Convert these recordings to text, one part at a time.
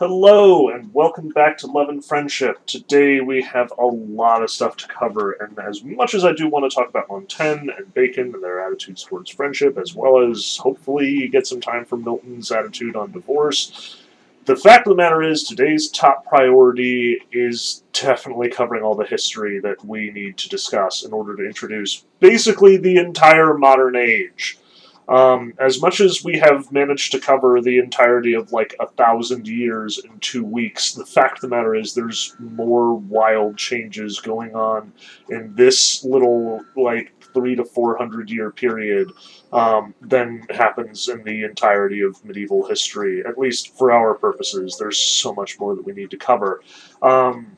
Hello, and welcome back to Love and Friendship. Today we have a lot of stuff to cover, and as much as I do want to talk about Montaigne and Bacon and their attitudes towards friendship, as well as hopefully get some time for Milton's attitude on divorce, the fact of the matter is today's top priority is definitely covering all the history that we need to discuss in order to introduce basically the entire modern age. Um, as much as we have managed to cover the entirety of like a thousand years in two weeks, the fact of the matter is there's more wild changes going on in this little like three to four hundred year period um, than happens in the entirety of medieval history. At least for our purposes, there's so much more that we need to cover. Um,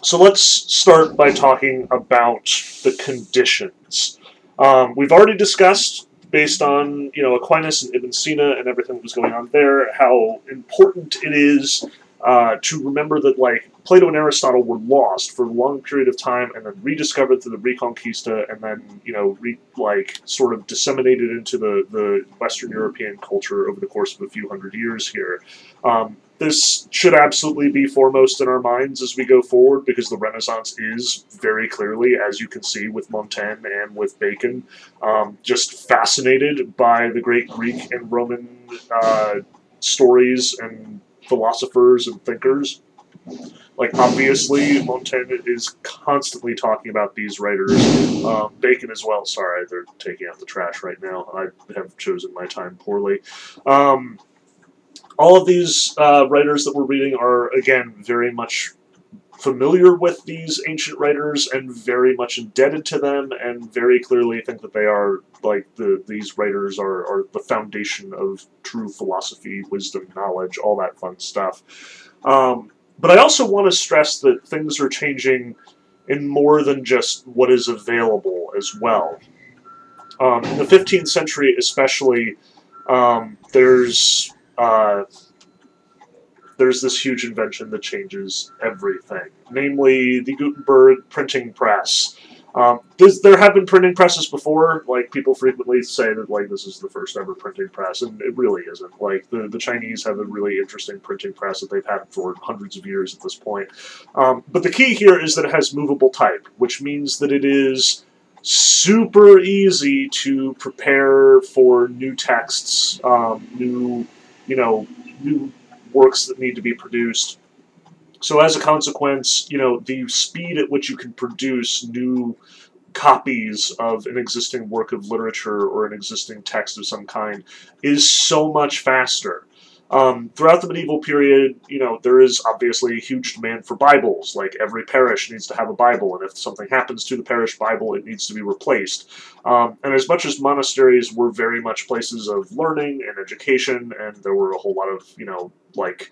so let's start by talking about the conditions. Um, we've already discussed based on you know Aquinas and Ibn Sina and everything that was going on there, how important it is uh, to remember that like Plato and Aristotle were lost for a long period of time and then rediscovered through the Reconquista and then you know re, like sort of disseminated into the the Western European culture over the course of a few hundred years here. Um, this should absolutely be foremost in our minds as we go forward because the Renaissance is very clearly, as you can see with Montaigne and with Bacon, um, just fascinated by the great Greek and Roman uh, stories and philosophers and thinkers. Like, obviously, Montaigne is constantly talking about these writers. Um, Bacon as well. Sorry, they're taking out the trash right now. I have chosen my time poorly. Um, all of these uh, writers that we're reading are, again, very much familiar with these ancient writers and very much indebted to them and very clearly think that they are like the these writers are, are the foundation of true philosophy wisdom knowledge all that fun stuff. Um, but i also want to stress that things are changing in more than just what is available as well. Um, in the 15th century especially um, there's uh, there's this huge invention that changes everything, namely the Gutenberg printing press. Um, there have been printing presses before. Like people frequently say that like this is the first ever printing press, and it really isn't. Like the, the Chinese have a really interesting printing press that they've had for hundreds of years at this point. Um, but the key here is that it has movable type, which means that it is super easy to prepare for new texts, um, new you know new works that need to be produced. So as a consequence, you know, the speed at which you can produce new copies of an existing work of literature or an existing text of some kind is so much faster. Um, throughout the medieval period, you know, there is obviously a huge demand for Bibles. Like every parish needs to have a Bible, and if something happens to the parish Bible, it needs to be replaced. Um, and as much as monasteries were very much places of learning and education, and there were a whole lot of, you know, like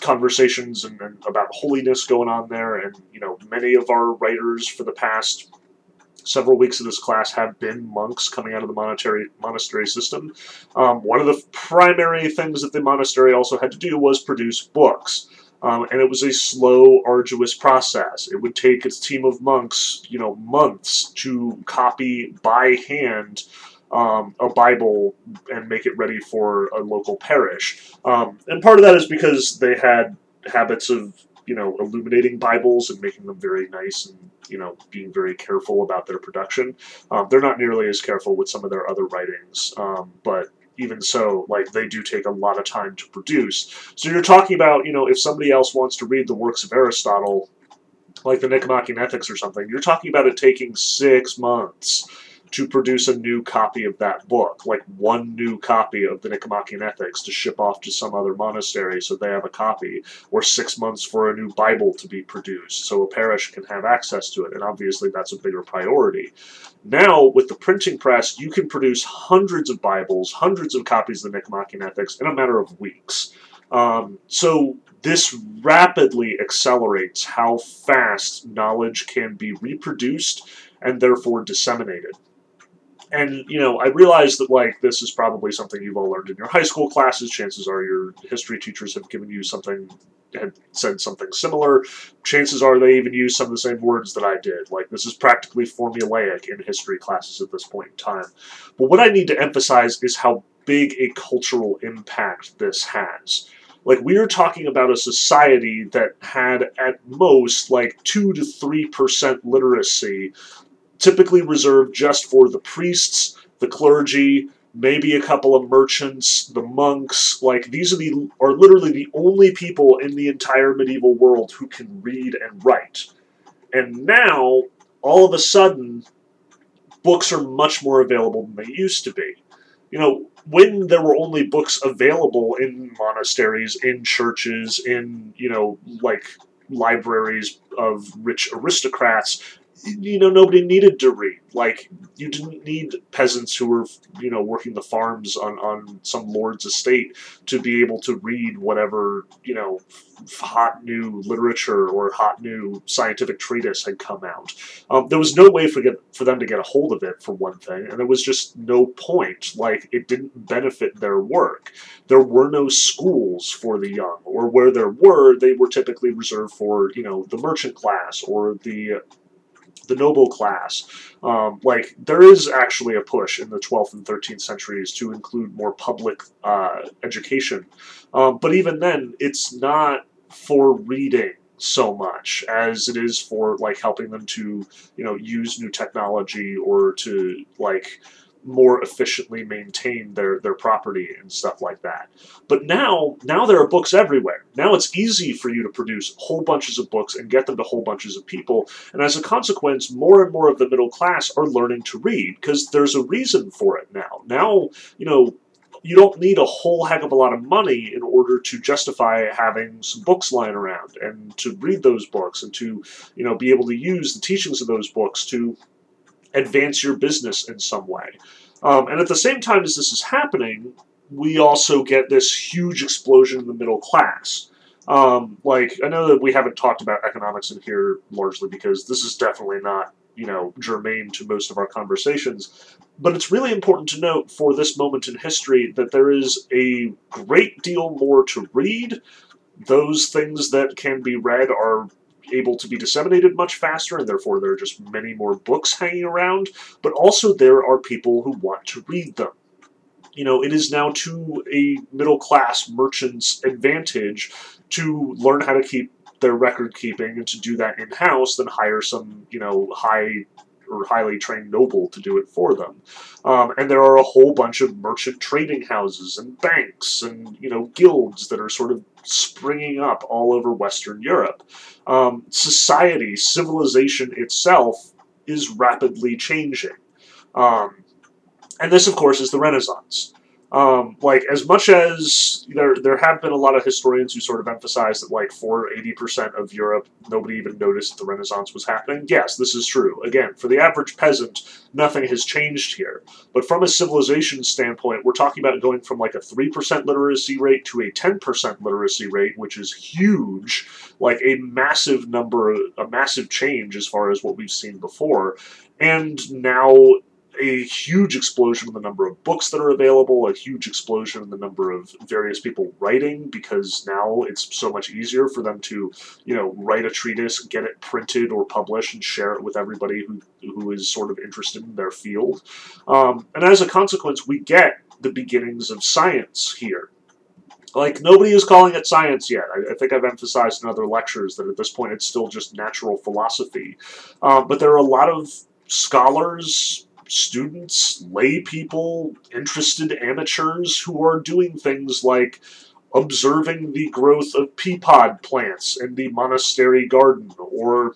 conversations and, and about holiness going on there, and you know, many of our writers for the past several weeks of this class have been monks coming out of the monastery monastery system. Um, one of the primary things that the monastery also had to do was produce books. Um, and it was a slow, arduous process. It would take its team of monks, you know, months to copy by hand um, a Bible and make it ready for a local parish. Um, and part of that is because they had habits of, you know, illuminating Bibles and making them very nice and you know, being very careful about their production. Um, they're not nearly as careful with some of their other writings, um, but even so, like they do take a lot of time to produce. So you're talking about, you know, if somebody else wants to read the works of Aristotle, like the Nicomachean Ethics or something, you're talking about it taking six months to produce a new copy of that book, like one new copy of the Nicomachean Ethics to ship off to some other monastery so they have a copy, or six months for a new Bible to be produced so a parish can have access to it. And obviously, that's a bigger priority. Now, with the printing press, you can produce hundreds of Bibles, hundreds of copies of the Nicomachean Ethics in a matter of weeks. Um, so this rapidly accelerates how fast knowledge can be reproduced and therefore disseminated and you know, I realize that like this is probably something you've all learned in your high school classes. Chances are your history teachers have given you something, had said something similar. Chances are they even use some of the same words that I did. Like this is practically formulaic in history classes at this point in time. But what I need to emphasize is how big a cultural impact this has. Like we're talking about a society that had at most like two to three percent literacy, typically reserved just for the priests, the clergy, maybe a couple of merchants, the monks. Like these are the are literally the only people in the entire medieval world who can read and write. And now, all of a sudden, books are much more available than they used to be. You know, when there were only books available in monasteries, in churches, in, you know, like libraries of rich aristocrats, you know, nobody needed to read. Like, you didn't need peasants who were, you know, working the farms on, on some lord's estate to be able to read whatever, you know, hot new literature or hot new scientific treatise had come out. Um, there was no way for, get, for them to get a hold of it, for one thing, and there was just no point. Like, it didn't benefit their work. There were no schools for the young, or where there were, they were typically reserved for, you know, the merchant class or the the noble class. Um, like there is actually a push in the 12th and 13th centuries to include more public uh, education, um, but even then, it's not for reading so much as it is for like helping them to you know use new technology or to like more efficiently maintain their, their property and stuff like that. But now, now there are books everywhere. Now it's easy for you to produce whole bunches of books and get them to whole bunches of people. And as a consequence, more and more of the middle class are learning to read because there's a reason for it now. Now, you know, you don't need a whole heck of a lot of money in order to justify having some books lying around and to read those books and to, you know, be able to use the teachings of those books to advance your business in some way. Um, and at the same time as this is happening, we also get this huge explosion in the middle class. Um, like, I know that we haven't talked about economics in here largely because this is definitely not, you know, germane to most of our conversations. But it's really important to note for this moment in history that there is a great deal more to read. Those things that can be read are able to be disseminated much faster, and therefore there are just many more books hanging around, but also there are people who want to read them. You know, it is now to a middle class merchant's advantage to learn how to keep their record keeping and to do that in house than hire some, you know, high or highly trained noble to do it for them. Um, and there are a whole bunch of merchant trading houses and banks and you know guilds that are sort of springing up all over Western Europe. Um, society, civilization itself, is rapidly changing. Um, and this, of course, is the Renaissance. Um, like as much as there there have been a lot of historians who sort of emphasize that like for eighty percent of Europe nobody even noticed the Renaissance was happening. Yes, this is true. Again, for the average peasant, nothing has changed here. But from a civilization standpoint, we're talking about going from like a three percent literacy rate to a ten percent literacy rate, which is huge, like a massive number, a massive change as far as what we've seen before. And now a huge explosion in the number of books that are available, a huge explosion in the number of various people writing, because now it's so much easier for them to, you know, write a treatise, get it printed or published, and share it with everybody who, who is sort of interested in their field. Um, and as a consequence, we get the beginnings of science here. Like, nobody is calling it science yet. I, I, think I've emphasized in other lectures that at this point it's still just natural philosophy. Um, but there are a lot of scholars, students, lay people, interested amateurs who are doing things like observing the growth of pea pod plants in the monastery garden, or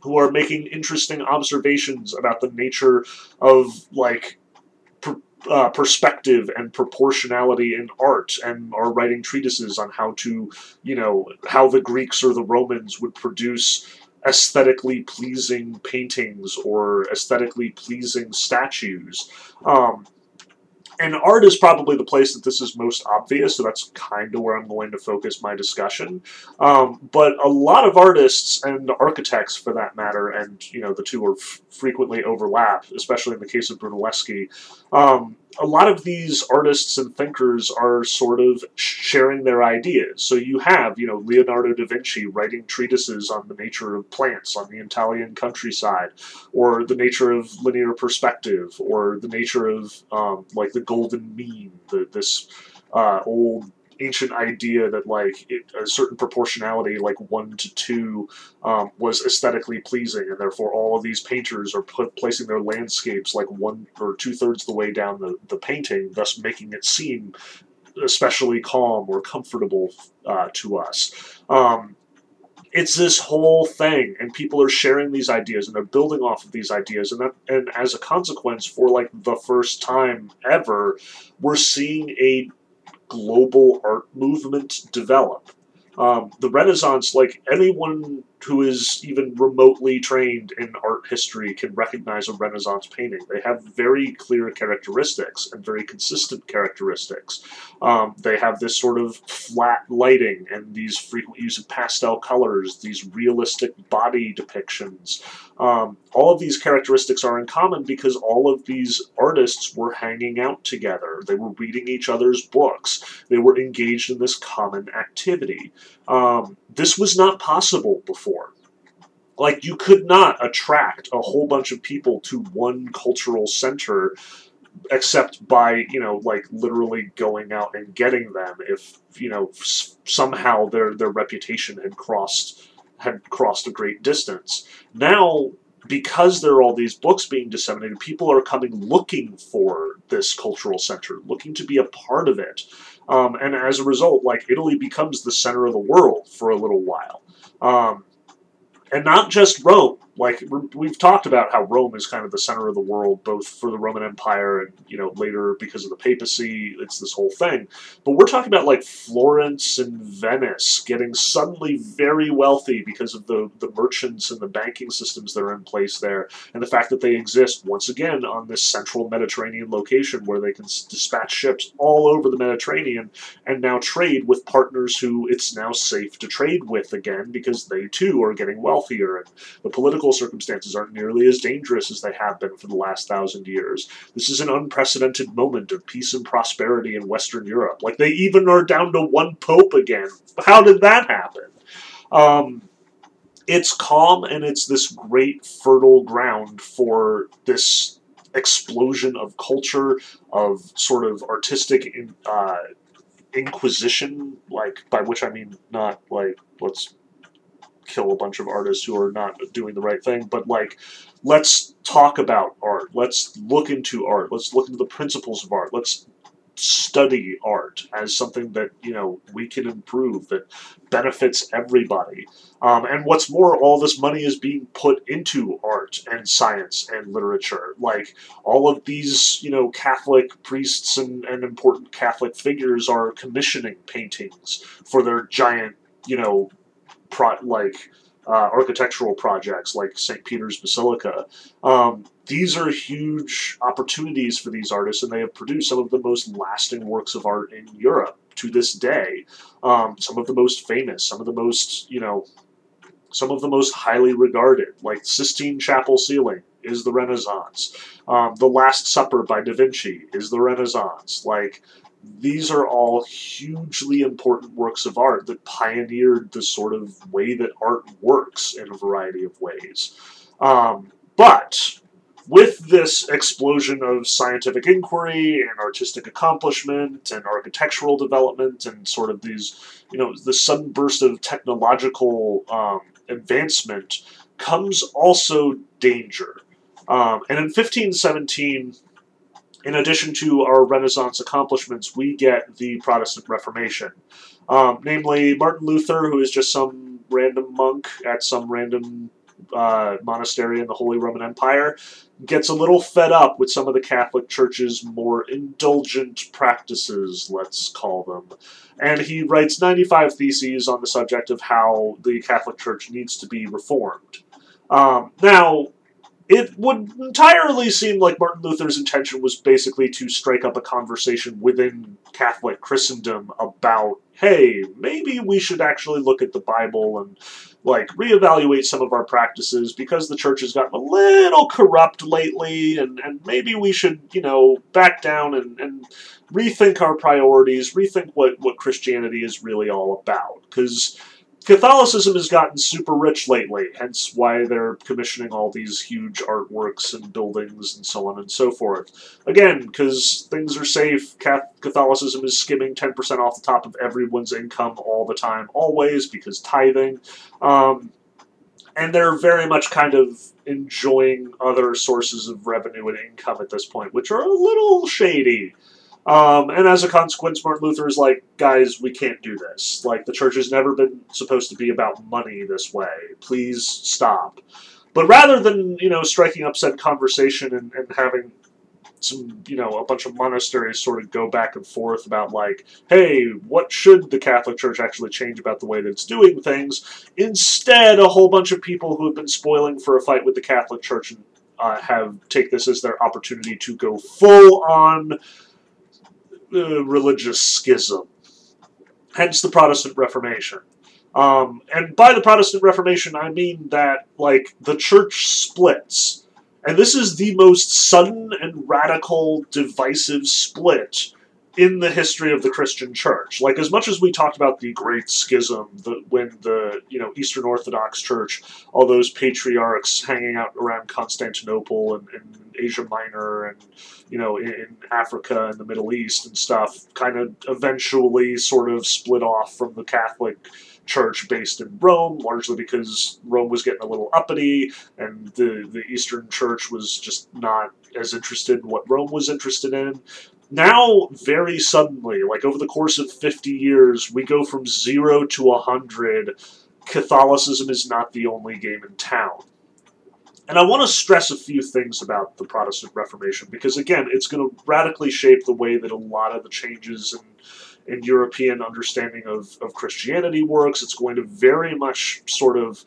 who are making interesting observations about the nature of like uh, perspective and proportionality in art and are writing treatises on how to, you know, how the Greeks or the Romans would produce aesthetically pleasing paintings or aesthetically pleasing statues. Um, and art is probably the place that this is most obvious, so that's kind of where I'm going to focus my discussion. Um, but a lot of artists and architects, for that matter, and you know the two are f- frequently overlap, especially in the case of Brunelleschi. Um, a lot of these artists and thinkers are sort of sharing their ideas. So you have, you know, Leonardo da Vinci writing treatises on the nature of plants on the Italian countryside, or the nature of linear perspective, or the nature of um, like the golden mean, the, this uh, old ancient idea that like it, a certain proportionality, like one to two, um, was aesthetically pleasing, and therefore all of these painters are put, placing their landscapes like one or two thirds the way down the, the painting, thus making it seem especially calm or comfortable uh, to us. Um, it's this whole thing and people are sharing these ideas and they're building off of these ideas and that and as a consequence for like the first time ever we're seeing a global art movement develop. Um, the renaissance like anyone who is even remotely trained in art history can recognize a Renaissance painting. They have very clear characteristics and very consistent characteristics. Um, they have this sort of flat lighting and these frequent use of pastel colors, these realistic body depictions. Um, all of these characteristics are in common because all of these artists were hanging out together. They were reading each other's books. They were engaged in this common activity. Um, this was not possible before. Like, you could not attract a whole bunch of people to one cultural center except by, you know, like literally going out and getting them if, you know, somehow their, their reputation had crossed had crossed a great distance. Now, because there are all these books being disseminated, people are coming looking for this cultural center, looking to be a part of it. Um, and as a result, like Italy becomes the center of the world for a little while. Um, and not just Rome, like we've talked about how Rome is kind of the center of the world, both for the Roman Empire and you know later because of the papacy. It's this whole thing, but we're talking about like Florence and Venice getting suddenly very wealthy because of the the merchants and the banking systems that are in place there, and the fact that they exist once again on this central Mediterranean location where they can dispatch ships all over the Mediterranean and now trade with partners who it's now safe to trade with again because they too are getting wealthier and the political circumstances aren't nearly as dangerous as they have been for the last thousand years. This is an unprecedented moment of peace and prosperity in Western Europe. Like, they even are down to one pope again. How did that happen? Um, it's calm and it's this great fertile ground for this explosion of culture, of sort of artistic uh, inquisition, like, by which I mean not like, let's kill a bunch of artists who are not doing the right thing, but like let's talk about art. Let's look into art. Let's look into the principles of art. Let's study art as something that you know we can improve that benefits everybody um, and what's more all this money is being put into art and science and literature like all of these you know catholic priests and, and important catholic figures are commissioning paintings for their giant you know pro- like uh, architectural projects like St. Peter's Basilica. Um, these are huge opportunities for these artists, and they have produced some of the most lasting works of art in Europe to this day. Um, some of the most famous, some of the most, you know, some of the most highly regarded, like Sistine Chapel ceiling is the Renaissance. Um, the Last Supper by Da Vinci is the Renaissance. Like these are all hugely important works of art that pioneered the sort of way that art works in a variety of ways. Um, but with this explosion of scientific inquiry and artistic accomplishment and architectural development and sort of these, you know, the sudden burst of technological um, advancement comes also danger. Um, and in 1517, in addition to our Renaissance accomplishments, we get the Protestant Reformation. Um, namely, Martin Luther, who is just some random monk at some random uh, monastery in the Holy Roman Empire, gets a little fed up with some of the Catholic Church's more indulgent practices, let's call them. And he writes 95 theses on the subject of how the Catholic Church needs to be reformed. Um, now, it would entirely seem like Martin Luther's intention was basically to strike up a conversation within Catholic Christendom about, hey, maybe we should actually look at the Bible and like reevaluate some of our practices because the church has gotten a little corrupt lately and, and maybe we should, you know, back down and, and rethink our priorities, rethink what, what Christianity is really all about. Because Catholicism has gotten super rich lately, hence why they're commissioning all these huge artworks and buildings and so on and so forth. Again, because things are safe, Catholicism is skimming 10% off the top of everyone's income all the time, always, because tithing. Um, and they're very much kind of enjoying other sources of revenue and income at this point, which are a little shady. Um, and as a consequence, Martin Luther is like, guys, we can't do this. Like, the church has never been supposed to be about money this way. Please stop. But rather than, you know, striking up said conversation and, and having some, you know, a bunch of monasteries sort of go back and forth about, like, hey, what should the Catholic Church actually change about the way that it's doing things? Instead, a whole bunch of people who have been spoiling for a fight with the Catholic Church uh, have take this as their opportunity to go full on uh, religious schism. Hence the Protestant Reformation. Um, and by the Protestant Reformation, I mean that, like, the church splits. And this is the most sudden and radical, divisive split in the history of the Christian Church. Like as much as we talked about the Great Schism, the, when the you know Eastern Orthodox Church, all those patriarchs hanging out around Constantinople and, and Asia Minor and you know in, in Africa and the Middle East and stuff, kind of eventually sort of split off from the Catholic church based in Rome, largely because Rome was getting a little uppity, and the, the Eastern Church was just not as interested in what Rome was interested in now very suddenly like over the course of 50 years we go from 0 to 100 catholicism is not the only game in town. And i want to stress a few things about the protestant reformation because again it's going to radically shape the way that a lot of the changes in, in european understanding of, of christianity works. It's going to very much sort of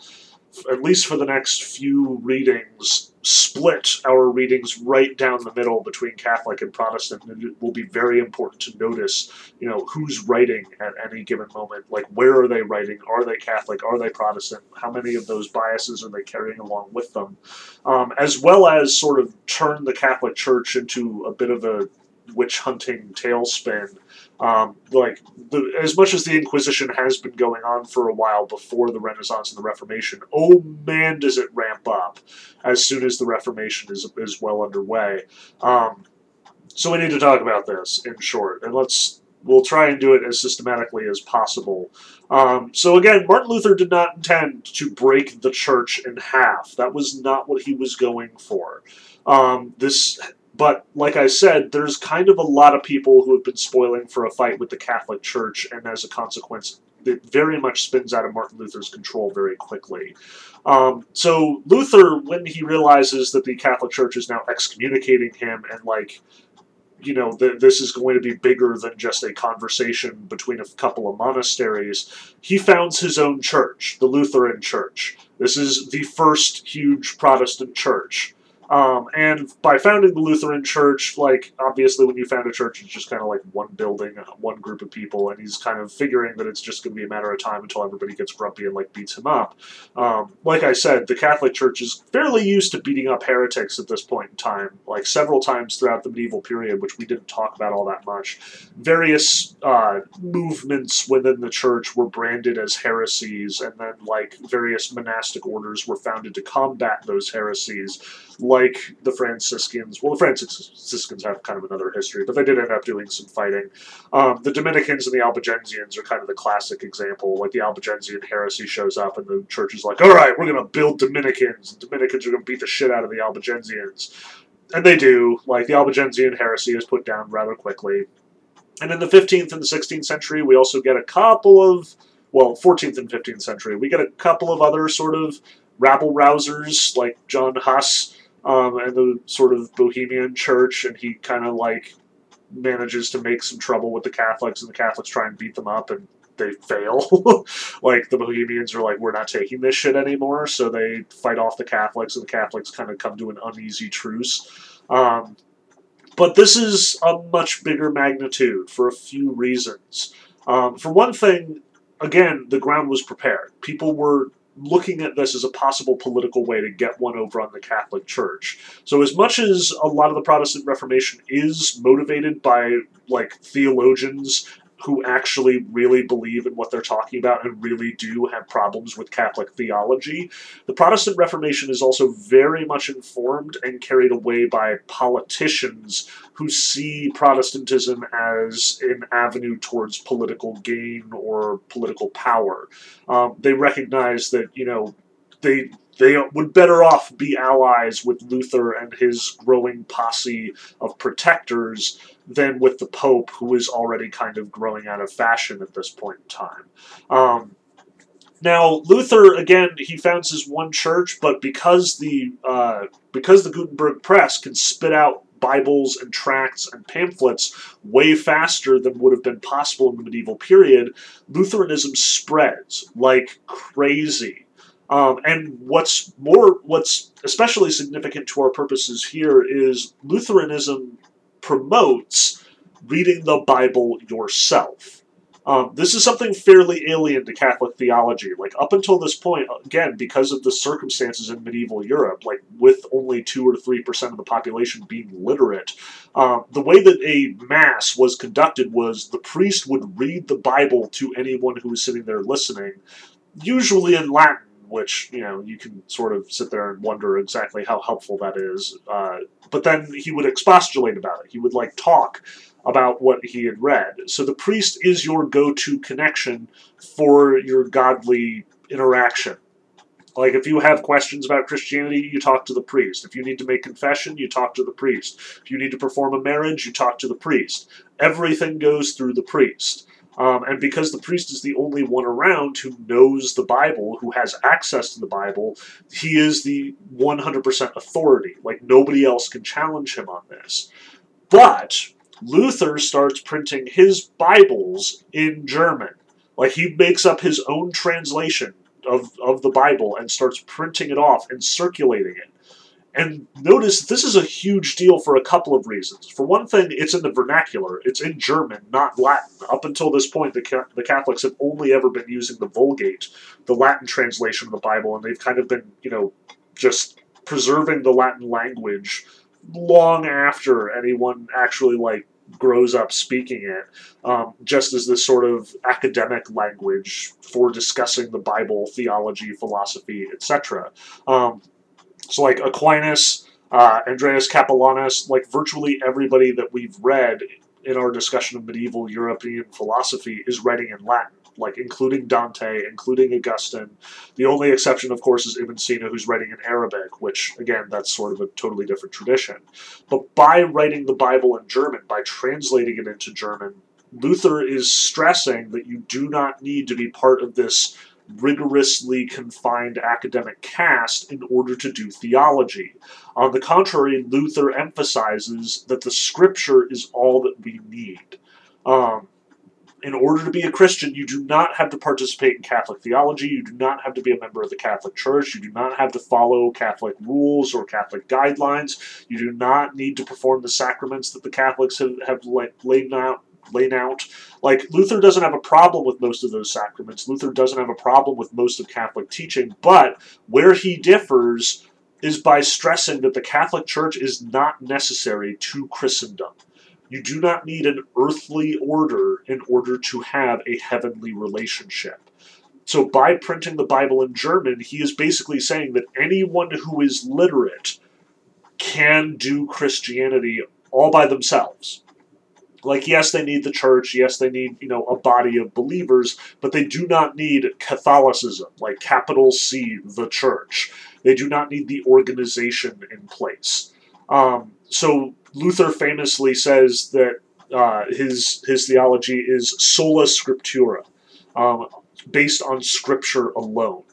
at least for the next few readings split our readings right down the middle between Catholic and Protestant, and it will be very important to notice, you know, who's writing at any given moment. Like, where are they writing? Are they Catholic? Are they Protestant? How many of those biases are they carrying along with them? Um, as well as sort of turn the Catholic Church into a bit of a witch hunting tailspin um, like the, as much as the Inquisition has been going on for a while before the Renaissance and the Reformation, oh man, does it ramp up as soon as the Reformation is is well underway. Um, so we need to talk about this in short, and let's we'll try and do it as systematically as possible. Um, so again, Martin Luther did not intend to break the church in half. That was not what he was going for. Um, this but like I said, there's kind of a lot of people who have been spoiling for a fight with the Catholic Church, and as a consequence, it very much spins out of Martin Luther's control very quickly. Um, so Luther, when he realizes that the Catholic Church is now excommunicating him and like you know, th- this is going to be bigger than just a conversation between a couple of monasteries. He founds his own church, the Lutheran Church. This is the first huge Protestant church. Um, and by founding the Lutheran Church, like obviously when you found a church, it's just kind of like one building, one group of people, and he's kind of figuring that it's just going to be a matter of time until everybody gets grumpy and like beats him up. Um, like I said, the Catholic Church is fairly used to beating up heretics at this point in time, like several times throughout the medieval period, which we didn't talk about all that much. Various uh, movements within the church were branded as heresies, and then like various monastic orders were founded to combat those heresies like the Franciscans. Well, the Franciscans have kind of another history, but they did end up doing some fighting. Um, the Dominicans and the Albigensians are kind of the classic example. Like the Albigensian heresy shows up, and the church is like, "All right, we're going to build Dominicans. And Dominicans are going to beat the shit out of the Albigensians." And they do. Like the Albigensian heresy is put down rather quickly. And in the 15th and the 16th century, we also get a couple of, well, 14th and 15th century, we get a couple of other sort of rabble rousers like John Huss um, and the sort of Bohemian church, and he kind of like manages to make some trouble with the Catholics, and the Catholics try and beat them up, and they fail. like the Bohemians are like, we're not taking this shit anymore, so they fight off the Catholics, and the Catholics kind of come to an uneasy truce. Um, but this is a much bigger magnitude for a few reasons. Um, for one thing, again, the ground was prepared. People were looking at this as a possible political way to get one over on the Catholic Church. So, as much as a lot of the Protestant Reformation is motivated by like theologians who actually really believe in what they're talking about and really do have problems with Catholic theology. The Protestant Reformation is also very much informed and carried away by politicians who see Protestantism as an avenue towards political gain or political power. Um, they recognize that, you know, they they would better off be allies with Luther and his growing posse of protectors than with the Pope, who is already kind of growing out of fashion at this point in time. Um, now Luther again he founds his one church, but because the uh, because the Gutenberg press can spit out Bibles and tracts and pamphlets way faster than would have been possible in the medieval period, Lutheranism spreads like crazy. Um, and what's more, what's especially significant to our purposes here is Lutheranism promotes reading the Bible yourself. Um, this is something fairly alien to Catholic theology. Like, up until this point, again, because of the circumstances in medieval Europe, like with only 2 or 3% of the population being literate, um, the way that a Mass was conducted was the priest would read the Bible to anyone who was sitting there listening, usually in Latin which you know you can sort of sit there and wonder exactly how helpful that is. Uh, but then he would expostulate about it. He would like talk about what he had read. So the priest is your go-to connection for your godly interaction. Like if you have questions about Christianity, you talk to the priest. If you need to make confession, you talk to the priest. If you need to perform a marriage, you talk to the priest. Everything goes through the priest. Um, and because the priest is the only one around who knows the Bible, who has access to the Bible, he is the 100% authority. Like, nobody else can challenge him on this. But Luther starts printing his Bibles in German. Like, he makes up his own translation of, of the Bible and starts printing it off and circulating it. And notice this is a huge deal for a couple of reasons. For one thing, it's in the vernacular. It's in German, not Latin. Up until this point, the, the Catholics have only ever been using the Vulgate, the Latin translation of the Bible, and they've kind of been, you know, just preserving the Latin language long after anyone actually, like, grows up speaking it, um, just as this sort of academic language for discussing the Bible, theology, philosophy, etc. Um, so like Aquinas, uh, Andreas Capellanus, like virtually everybody that we've read in our discussion of medieval European philosophy is writing in Latin, like including Dante, including Augustine. The only exception, of course, is Ibn Sina, who's writing in Arabic, which, again, that's sort of a totally different tradition. But by writing the Bible in German, by translating it into German, Luther is stressing that you do not need to be part of this rigorously confined academic caste in order to do theology. On the contrary, Luther emphasizes that the scripture is all that we need. Um, in order to be a Christian, you do not have to participate in Catholic theology. You do not have to be a member of the Catholic Church. You do not have to follow Catholic rules or Catholic guidelines. You do not need to perform the sacraments that the Catholics have, have laid out laid out. Like, Luther doesn't have a problem with most of those sacraments. Luther doesn't have a problem with most of Catholic teaching, but where he differs is by stressing that the Catholic Church is not necessary to Christendom. You do not need an earthly order in order to have a heavenly relationship. So, by printing the Bible in German, he is basically saying that anyone who is literate can do Christianity all by themselves. Like, yes, they need the church. Yes, they need, you know, a body of believers, but they do not need Catholicism, like capital C, the church. They do not need the organization in place. Um, so Luther famously says that uh, his his theology is sola scriptura, um, based on scripture alone.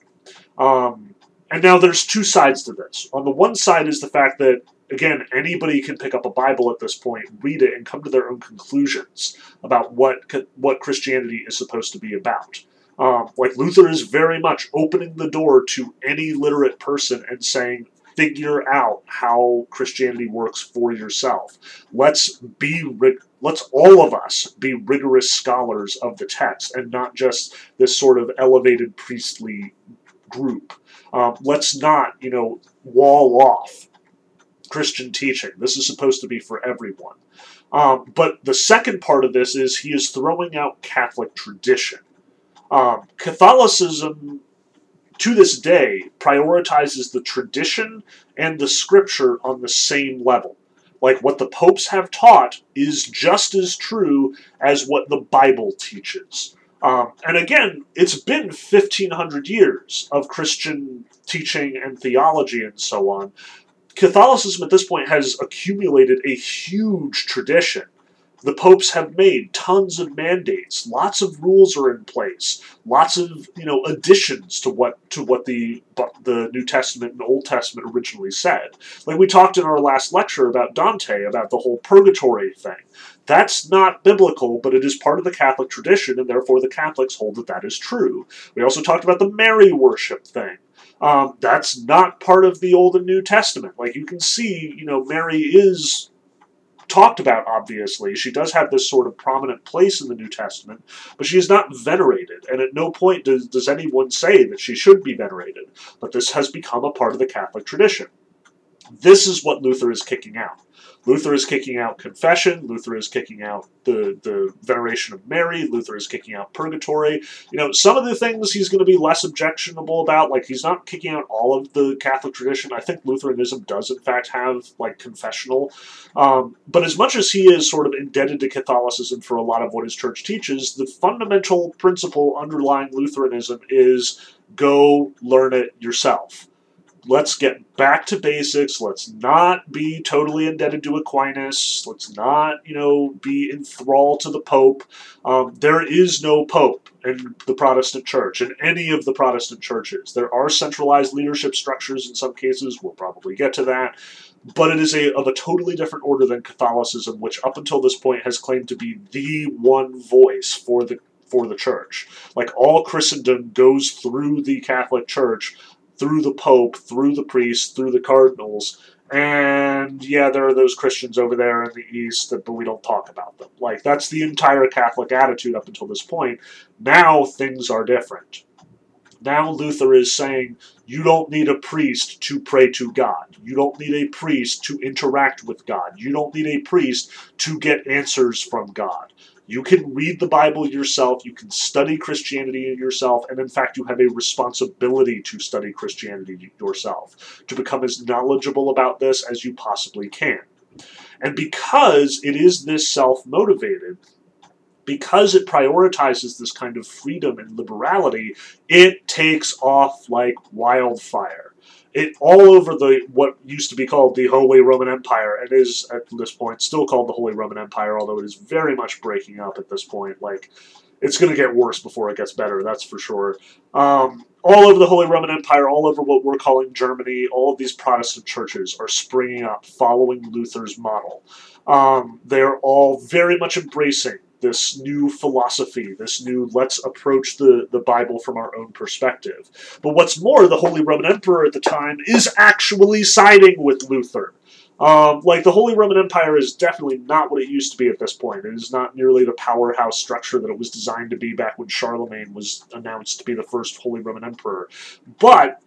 Um, and now there's two sides to this. On the one side is the fact that again, anybody can pick up a Bible at this point, read it, and come to their own conclusions about what what Christianity is supposed to be about. Um, like Luther is very much opening the door to any literate person and saying, figure out how Christianity works for yourself. Let's be let's all of us be rigorous scholars of the text and not just this sort of elevated priestly group. Um, let's not, you know, wall off Christian teaching. This is supposed to be for everyone. Um, but the second part of this is he is throwing out Catholic tradition. Um, Catholicism, to this day, prioritizes the tradition and the scripture on the same level. Like what the popes have taught is just as true as what the Bible teaches. Um, and again, it's been 1500 years of Christian teaching and theology and so on. Catholicism at this point has accumulated a huge tradition. The popes have made tons of mandates. Lots of rules are in place. Lots of you know additions to what to what the the New Testament and Old Testament originally said. Like we talked in our last lecture about Dante about the whole purgatory thing. That's not biblical, but it is part of the Catholic tradition, and therefore the Catholics hold that that is true. We also talked about the Mary worship thing. Um, that's not part of the Old and New Testament. Like you can see, you know, Mary is talked about, obviously. She does have this sort of prominent place in the New Testament, but she is not venerated, and at no point does, does anyone say that she should be venerated. But this has become a part of the Catholic tradition. This is what Luther is kicking out. Luther is kicking out confession. Luther is kicking out the, the veneration of Mary. Luther is kicking out purgatory. You know, some of the things he's going to be less objectionable about. Like, he's not kicking out all of the Catholic tradition. I think Lutheranism does, in fact, have, like, confessional. Um, but as much as he is sort of indebted to Catholicism for a lot of what his church teaches, the fundamental principle underlying Lutheranism is go learn it yourself let's get back to basics. Let's not be totally indebted to Aquinas. Let's not, you know, be enthralled to the Pope. Um, there is no Pope in the Protestant Church, in any of the Protestant churches. There are centralized leadership structures in some cases. We'll probably get to that. But it is a, of a totally different order than Catholicism, which up until this point has claimed to be the one voice for the for the church. Like all Christendom goes through the Catholic Church through the Pope, through the priests, through the cardinals. And yeah, there are those Christians over there in the East, that, but we don't talk about them. Like, that's the entire Catholic attitude up until this point. Now things are different. Now Luther is saying you don't need a priest to pray to God. You don't need a priest to interact with God. You don't need a priest to get answers from God. You can read the Bible yourself, you can study Christianity yourself, and in fact, you have a responsibility to study Christianity yourself, to become as knowledgeable about this as you possibly can. And because it is this self motivated, because it prioritizes this kind of freedom and liberality, it takes off like wildfire it all over the what used to be called the Holy Roman Empire and is at this point still called the Holy Roman Empire, although it is very much breaking up at this point. Like it's going to get worse before it gets better, that's for sure. Um, all over the Holy Roman Empire, all over what we're calling Germany, all of these Protestant churches are springing up following Luther's model. Um, they're all very much embracing this new philosophy, this new let's approach the, the Bible from our own perspective. But what's more, the Holy Roman Emperor at the time is actually siding with Luther. Um, like the Holy Roman Empire is definitely not what it used to be at this point. It is not nearly the powerhouse structure that it was designed to be back when Charlemagne was announced to be the first Holy Roman Emperor. But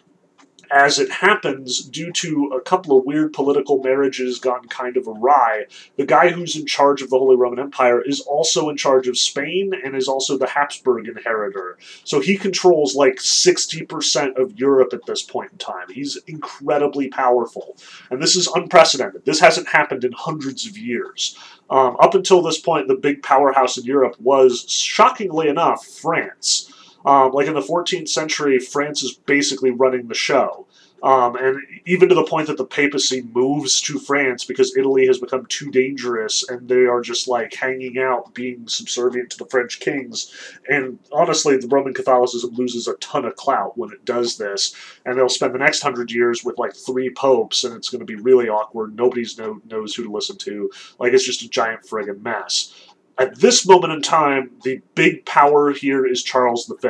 as it happens, due to a couple of weird political marriages gone kind of awry, the guy who's in charge of the Holy Roman Empire is also in charge of Spain and is also the Habsburg inheritor. So he controls like 60% of Europe at this point in time. He's incredibly powerful. And this is unprecedented. This hasn't happened in hundreds of years. Um, up until this point, the big powerhouse in Europe was, shockingly enough, France. Um, like in the 14th century, France is basically running the show. Um, and even to the point that the papacy moves to France because Italy has become too dangerous and they are just like hanging out, being subservient to the French kings. And honestly, the Roman Catholicism loses a ton of clout when it does this. And they'll spend the next hundred years with like three popes, and it's going to be really awkward. Nobody know, knows who to listen to. Like, it's just a giant friggin' mess. At this moment in time, the big power here is Charles V.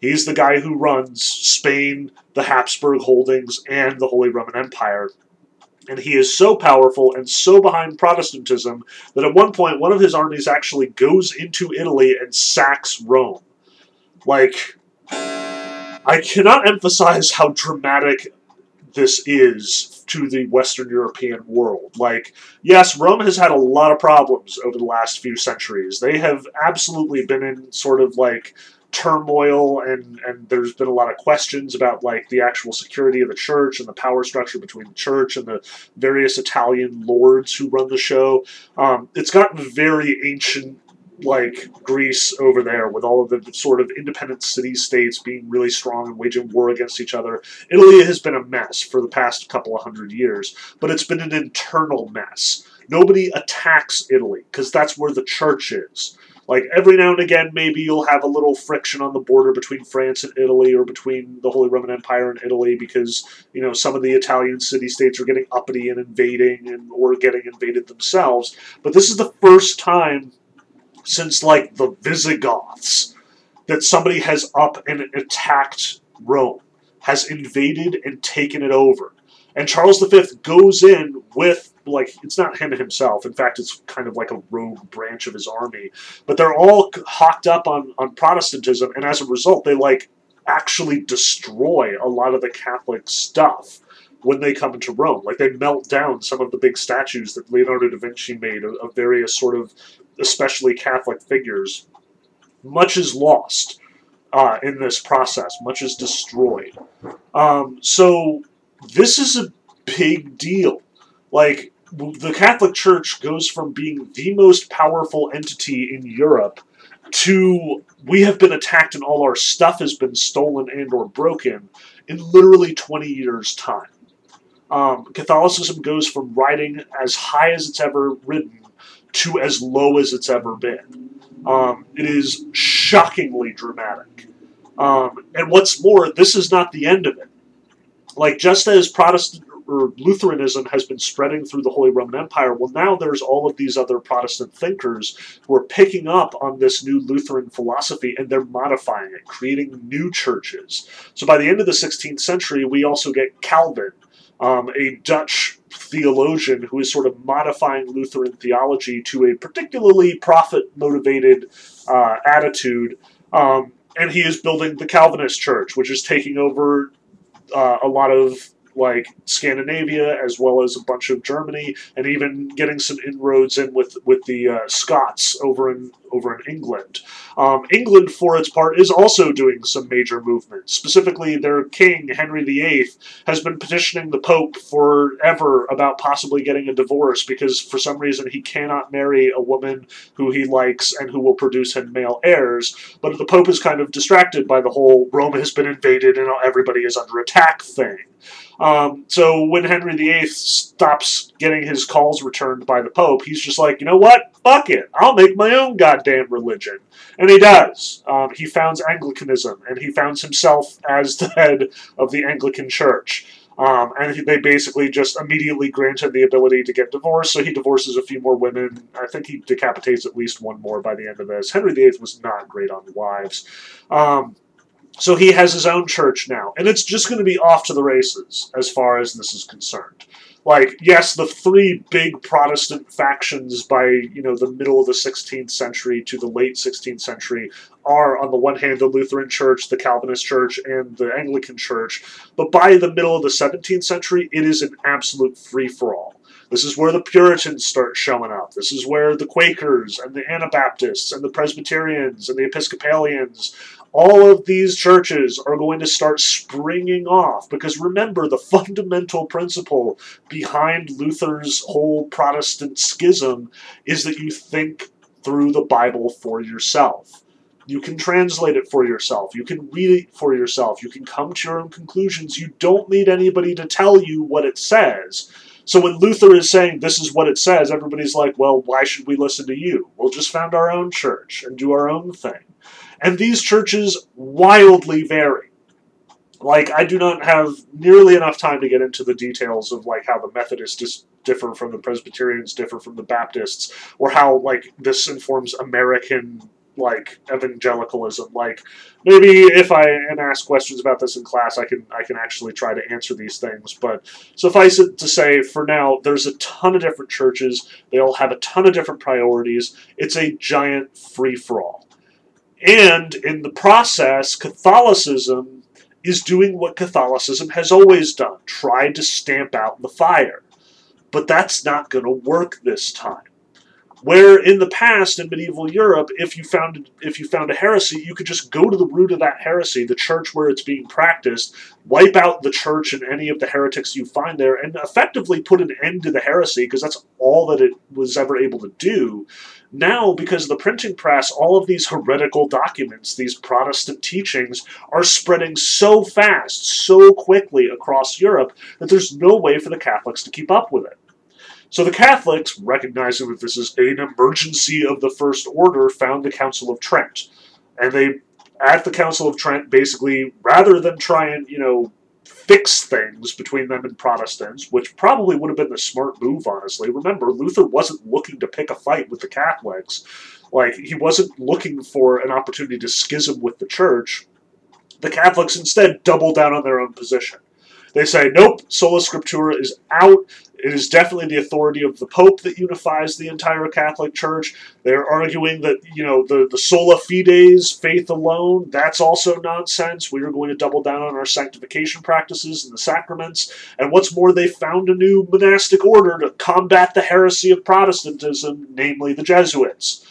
He's the guy who runs Spain, the Habsburg holdings, and the Holy Roman Empire. And he is so powerful and so behind Protestantism that at one point one of his armies actually goes into Italy and sacks Rome. Like, I cannot emphasize how dramatic this is to the Western European world. Like, yes, Rome has had a lot of problems over the last few centuries. They have absolutely been in sort of like turmoil and and there's been a lot of questions about like the actual security of the church and the power structure between the church and the various Italian lords who run the show. Um, it's gotten very ancient like Greece over there with all of the sort of independent city states being really strong and waging war against each other. Italy has been a mess for the past couple of hundred years, but it's been an internal mess. Nobody attacks Italy because that's where the church is. Like every now and again, maybe you'll have a little friction on the border between France and Italy, or between the Holy Roman Empire and Italy, because you know some of the Italian city-states are getting uppity and invading, and or getting invaded themselves. But this is the first time since like the Visigoths that somebody has up and attacked Rome, has invaded and taken it over. And Charles V goes in with like it's not him himself. In fact, it's kind of like a rogue branch of his army. But they're all hawked up on on Protestantism, and as a result, they like actually destroy a lot of the Catholic stuff when they come into Rome. Like they melt down some of the big statues that Leonardo da Vinci made of, of various sort of especially Catholic figures. Much is lost uh, in this process. Much is destroyed. Um, so this is a big deal. Like the Catholic Church goes from being the most powerful entity in Europe to we have been attacked and all our stuff has been stolen and or broken in literally 20 years time um, catholicism goes from riding as high as it's ever ridden to as low as it's ever been um, it is shockingly dramatic um, and what's more this is not the end of it like just as protestant or Lutheranism has been spreading through the Holy Roman Empire. Well, now there's all of these other Protestant thinkers who are picking up on this new Lutheran philosophy and they're modifying it, creating new churches. So by the end of the 16th century, we also get Calvin, um, a Dutch theologian who is sort of modifying Lutheran theology to a particularly profit motivated uh, attitude. Um, and he is building the Calvinist church, which is taking over uh, a lot of like Scandinavia as well as a bunch of Germany, and even getting some inroads in with with the uh, Scots over in over in England. Um, England, for its part, is also doing some major movements. Specifically, their king Henry VIII has been petitioning the Pope forever about possibly getting a divorce because for some reason he cannot marry a woman who he likes and who will produce him male heirs. But the Pope is kind of distracted by the whole Rome has been invaded and everybody is under attack thing. Um, so when Henry VIII stops getting his calls returned by the Pope, he's just like, you know what? Fuck it. I'll make my own goddamn religion. And he does. Um, he founds Anglicanism, and he founds himself as the head of the Anglican Church. Um, and they basically just immediately grant him the ability to get divorced. So he divorces a few more women. I think he decapitates at least one more by the end of this. Henry VIII was not great on wives. Um, so he has his own church now, and it's just going to be off to the races as far as this is concerned. Like, yes, the three big Protestant factions by you know the middle of the 16th century to the late 16th century are, on the one hand, the Lutheran Church, the Calvinist Church, and the Anglican Church. But by the middle of the 17th century, it is an absolute free for all. This is where the Puritans start showing up. This is where the Quakers and the Anabaptists and the Presbyterians and the Episcopalians all of these churches are going to start springing off because remember the fundamental principle behind Luther's whole Protestant schism is that you think through the Bible for yourself. You can translate it for yourself. You can read it for yourself. You can come to your own conclusions. You don't need anybody to tell you what it says. So when Luther is saying this is what it says, everybody's like, well, why should we listen to you? We'll just found our own church and do our own thing. And these churches wildly vary. Like, I do not have nearly enough time to get into the details of, like, how the Methodists differ from the Presbyterians, differ from the Baptists, or how, like, this informs American like evangelicalism. Like maybe if I am asked questions about this in class, I can I can actually try to answer these things. But suffice it to say, for now, there's a ton of different churches. They all have a ton of different priorities. It's a giant free for all. And in the process, Catholicism is doing what Catholicism has always done tried to stamp out the fire. But that's not going to work this time. Where in the past in medieval Europe, if you found if you found a heresy, you could just go to the root of that heresy, the church where it's being practiced, wipe out the church and any of the heretics you find there, and effectively put an end to the heresy because that's all that it was ever able to do. Now, because of the printing press, all of these heretical documents, these Protestant teachings, are spreading so fast, so quickly across Europe that there's no way for the Catholics to keep up with it. So the Catholics, recognizing that this is an emergency of the First Order, found the Council of Trent. And they, at the Council of Trent, basically, rather than try and, you know, fix things between them and Protestants, which probably would have been the smart move, honestly. Remember, Luther wasn't looking to pick a fight with the Catholics. Like, he wasn't looking for an opportunity to schism with the church. The Catholics instead double down on their own position. They say, nope, sola scriptura is out. It is definitely the authority of the Pope that unifies the entire Catholic Church. They're arguing that, you know, the, the sola fides, faith alone, that's also nonsense. We are going to double down on our sanctification practices and the sacraments. And what's more, they found a new monastic order to combat the heresy of Protestantism, namely the Jesuits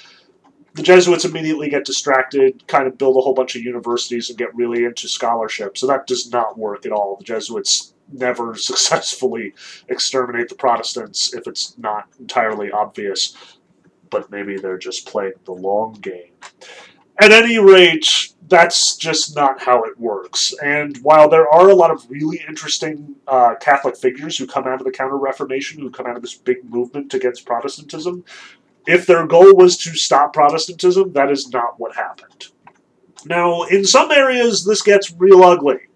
the Jesuits immediately get distracted, kind of build a whole bunch of universities and get really into scholarship. So that does not work at all. The Jesuits never successfully exterminate the Protestants if it's not entirely obvious. But maybe they're just playing the long game. At any rate, that's just not how it works. And while there are a lot of really interesting uh, Catholic figures who come out of the Counter Reformation, who come out of this big movement against Protestantism, if their goal was to stop Protestantism, that is not what happened. Now, in some areas, this gets real ugly.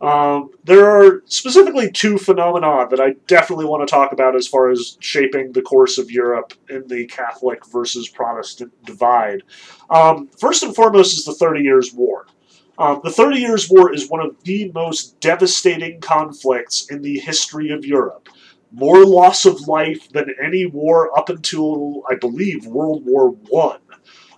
Um, there are specifically two phenomena that I definitely want to talk about as far as shaping the course of Europe in the Catholic versus Protestant divide. Um, first and foremost is the Thirty Years' War. Um, the Thirty Years' War is one of the most devastating conflicts in the history of Europe. More loss of life than any war up until, I believe, World War One,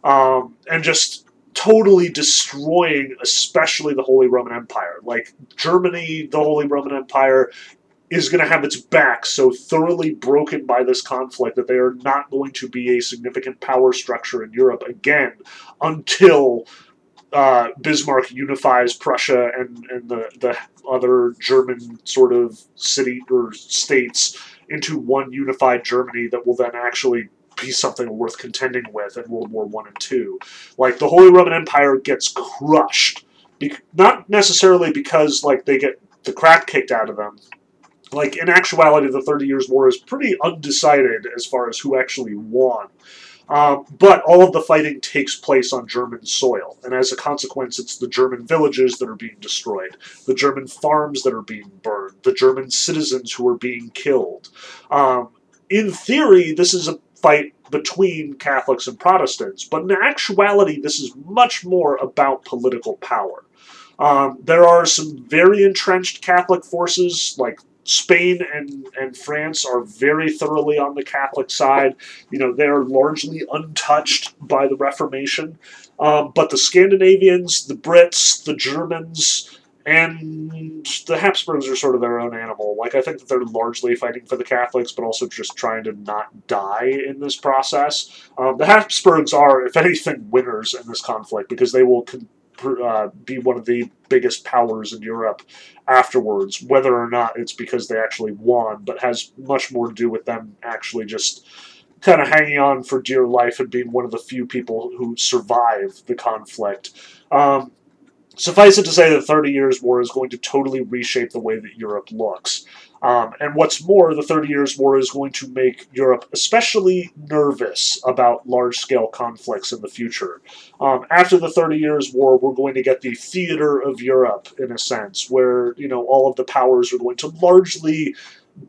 um, and just totally destroying, especially the Holy Roman Empire. Like Germany, the Holy Roman Empire is going to have its back so thoroughly broken by this conflict that they are not going to be a significant power structure in Europe again until uh, Bismarck unifies Prussia and, and the, the other German sort of city or states into one unified Germany that will then actually be something worth contending with in World War One and Two. Like the Holy Roman Empire gets crushed, be- not necessarily because like they get the crap kicked out of them. Like in actuality, the Thirty Years' War is pretty undecided as far as who actually won. Um, but all of the fighting takes place on German soil, and as a consequence, it's the German villages that are being destroyed, the German farms that are being burned, the German citizens who are being killed. Um, in theory, this is a fight between Catholics and Protestants, but in actuality, this is much more about political power. Um, there are some very entrenched Catholic forces, like Spain and, and France are very thoroughly on the Catholic side. You know, they're largely untouched by the Reformation. Um, but the Scandinavians, the Brits, the Germans, and the Habsburgs are sort of their own animal. Like, I think that they're largely fighting for the Catholics, but also just trying to not die in this process. Um, the Habsburgs are, if anything, winners in this conflict because they will con- uh, be one of the biggest powers in Europe afterwards, whether or not it's because they actually won, but has much more to do with them actually just kind of hanging on for dear life and being one of the few people who survive the conflict. Um, suffice it to say, the Thirty Years' War is going to totally reshape the way that Europe looks. Um, and what's more, the Thirty Years' War is going to make Europe especially nervous about large scale conflicts in the future. Um, after the Thirty Years' War, we're going to get the theater of Europe, in a sense, where you know all of the powers are going to largely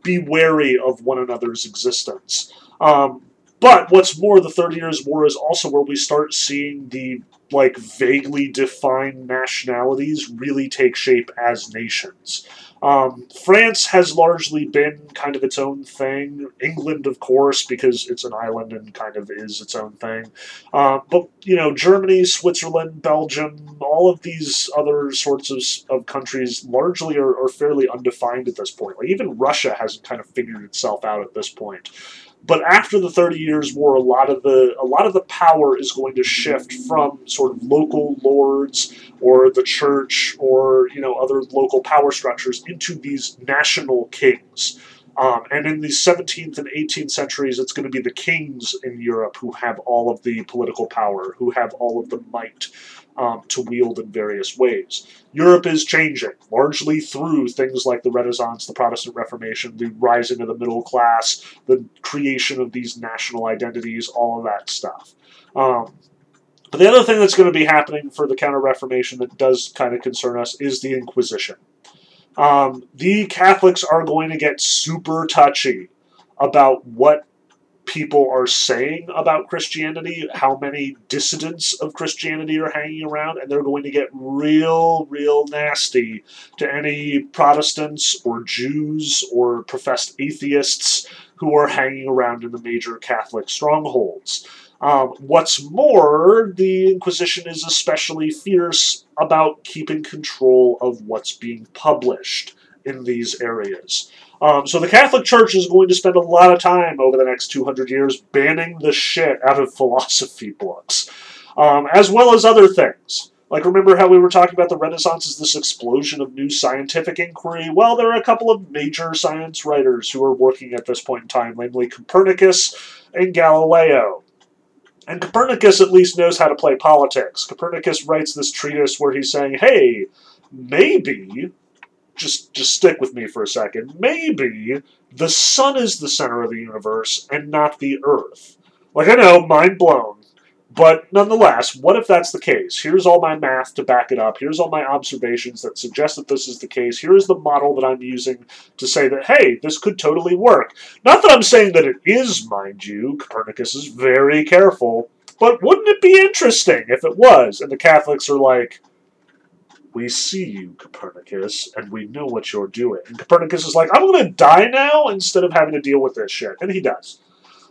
be wary of one another's existence. Um, But what's more, the Thirty Years' War is also where we start seeing the like vaguely defined nationalities really take shape as nations. Um, France has largely been kind of its own thing. England, of course, because it's an island and kind of is its own thing. Uh, but, you know, Germany, Switzerland, Belgium, all of these other sorts of, of countries largely are, are fairly undefined at this point. Like, even Russia hasn't kind of figured itself out at this point. But after the Thirty Years' War, a lot of the a lot of the power is going to shift from sort of local lords or the church or you know other local power structures into these national kings. Um, and in the 17th and 18th centuries, it's going to be the kings in Europe who have all of the political power, who have all of the might um, to wield in various ways. Europe is changing, largely through things like the Renaissance, the Protestant Reformation, the rising of the middle class, the creation of these national identities, all of that stuff. Um, but the other thing that's going to be happening for the Counter Reformation that does kind of concern us is the Inquisition. Um, the Catholics are going to get super touchy about what people are saying about Christianity, how many dissidents of Christianity are hanging around, and they're going to get real, real nasty to any Protestants or Jews or professed atheists who are hanging around in the major Catholic strongholds. Um, what's more, the Inquisition is especially fierce about keeping control of what's being published in these areas. Um, so the Catholic Church is going to spend a lot of time over the next 200 years banning the shit out of philosophy books, um, as well as other things. Like, remember how we were talking about the Renaissance as this explosion of new scientific inquiry? Well, there are a couple of major science writers who are working at this point in time, namely Copernicus and Galileo. And Copernicus at least knows how to play politics. Copernicus writes this treatise where he's saying, hey, maybe just just stick with me for a second. Maybe the sun is the center of the universe and not the earth. Like I know, mind blown. But nonetheless, what if that's the case? Here's all my math to back it up. Here's all my observations that suggest that this is the case. Here's the model that I'm using to say that, hey, this could totally work. Not that I'm saying that it is, mind you. Copernicus is very careful. But wouldn't it be interesting if it was? And the Catholics are like, we see you, Copernicus, and we know what you're doing. And Copernicus is like, I'm going to die now instead of having to deal with this shit. And he does.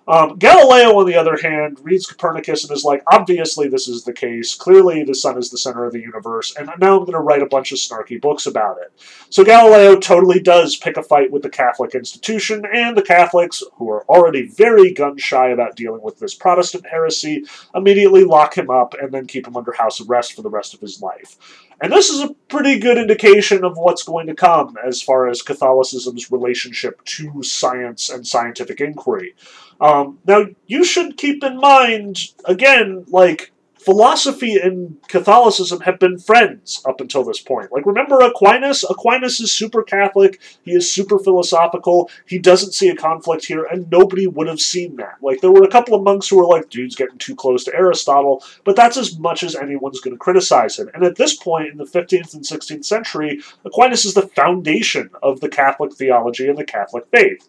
Um, Galileo, on the other hand, reads Copernicus and is like, obviously this is the case. Clearly the sun is the center of the universe, and now I'm going to write a bunch of snarky books about it. So Galileo totally does pick a fight with the Catholic institution, and the Catholics, who are already very gun shy about dealing with this Protestant heresy, immediately lock him up and then keep him under house arrest for the rest of his life. And this is a pretty good indication of what's going to come as far as Catholicism's relationship to science and scientific inquiry. Um, now, you should keep in mind, again, like, philosophy and Catholicism have been friends up until this point. Like, remember Aquinas? Aquinas is super Catholic, he is super philosophical, he doesn't see a conflict here, and nobody would have seen that. Like, there were a couple of monks who were like, dude's getting too close to Aristotle, but that's as much as anyone's going to criticize him. And at this point, in the 15th and 16th century, Aquinas is the foundation of the Catholic theology and the Catholic faith.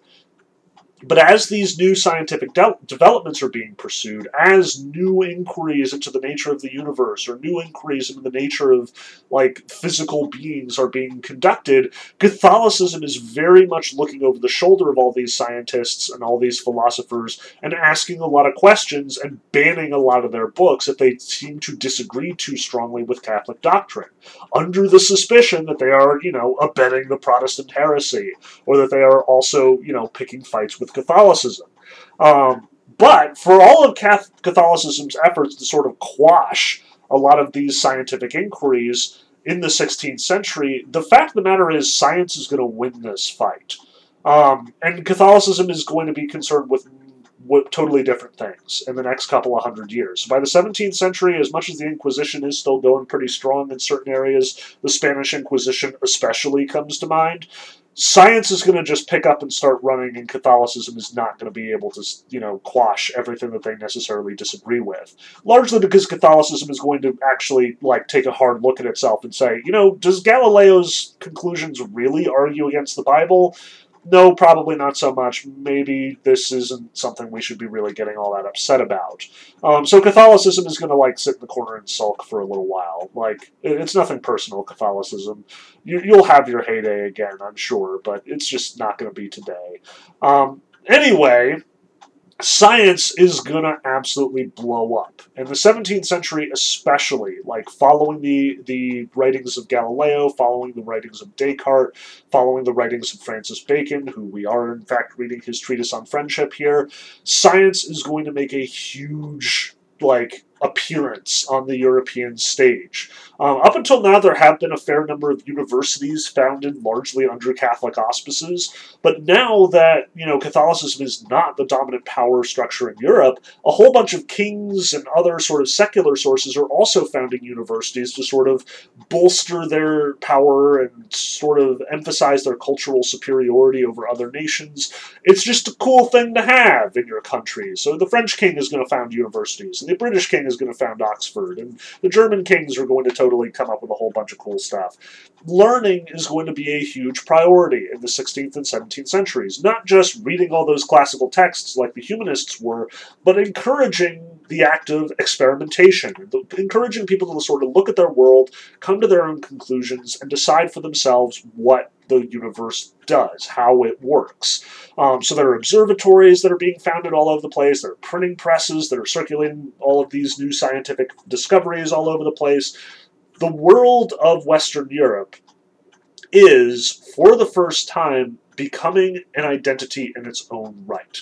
But as these new scientific de- developments are being pursued, as new inquiries into the nature of the universe or new inquiries into the nature of like physical beings are being conducted, Catholicism is very much looking over the shoulder of all these scientists and all these philosophers and asking a lot of questions and banning a lot of their books if they seem to disagree too strongly with Catholic doctrine, under the suspicion that they are, you know, abetting the Protestant heresy or that they are also, you know, picking fights with Catholicism. Um, but for all of Catholicism's efforts to sort of quash a lot of these scientific inquiries in the 16th century, the fact of the matter is science is going to win this fight. Um, and Catholicism is going to be concerned with totally different things in the next couple of hundred years. By the 17th century, as much as the Inquisition is still going pretty strong in certain areas, the Spanish Inquisition especially comes to mind science is going to just pick up and start running, and Catholicism is not going to be able to, you know, quash everything that they necessarily disagree with. Largely because Catholicism is going to actually like take a hard look at itself and say, you know, does Galileo's conclusions really argue against the Bible? No, probably not so much. Maybe this isn't something we should be really getting all that upset about. Um, so Catholicism is going to like sit in the corner and sulk for a little while. Like it's nothing personal. Catholicism, you, will have your heyday again, I'm sure, but it's just not going to be today. Um, anyway, science is going to absolutely blow up. In the 17th century, especially, like following the, the writings of Galileo, following the writings of Descartes, following the writings of Francis Bacon, who we are, in fact, reading his treatise on friendship here, science is going to make a huge, like, appearance on the European stage. Um, up until now, there have been a fair number of universities founded largely under Catholic auspices, but now that you know Catholicism is not the dominant power structure in Europe, a whole bunch of kings and other sort of secular sources are also founding universities to sort of bolster their power and sort of emphasize their cultural superiority over other nations. It's just a cool thing to have in your country. So the French king is going to found universities, and the British king is going to found Oxford, and the German kings are going to totally come up with a whole bunch of cool stuff. Learning is going to be a huge priority in the 16th and 17th centuries, not just reading all those classical texts like the humanists were, but encouraging the act of experimentation, encouraging people to sort of look at their world, come to their own conclusions, and decide for themselves what the universe does, how it works. Um, so there are observatories that are being founded all over the place. There are printing presses that are circulating all of these new scientific discoveries all over the place. The world of Western Europe is, for the first time, becoming an identity in its own right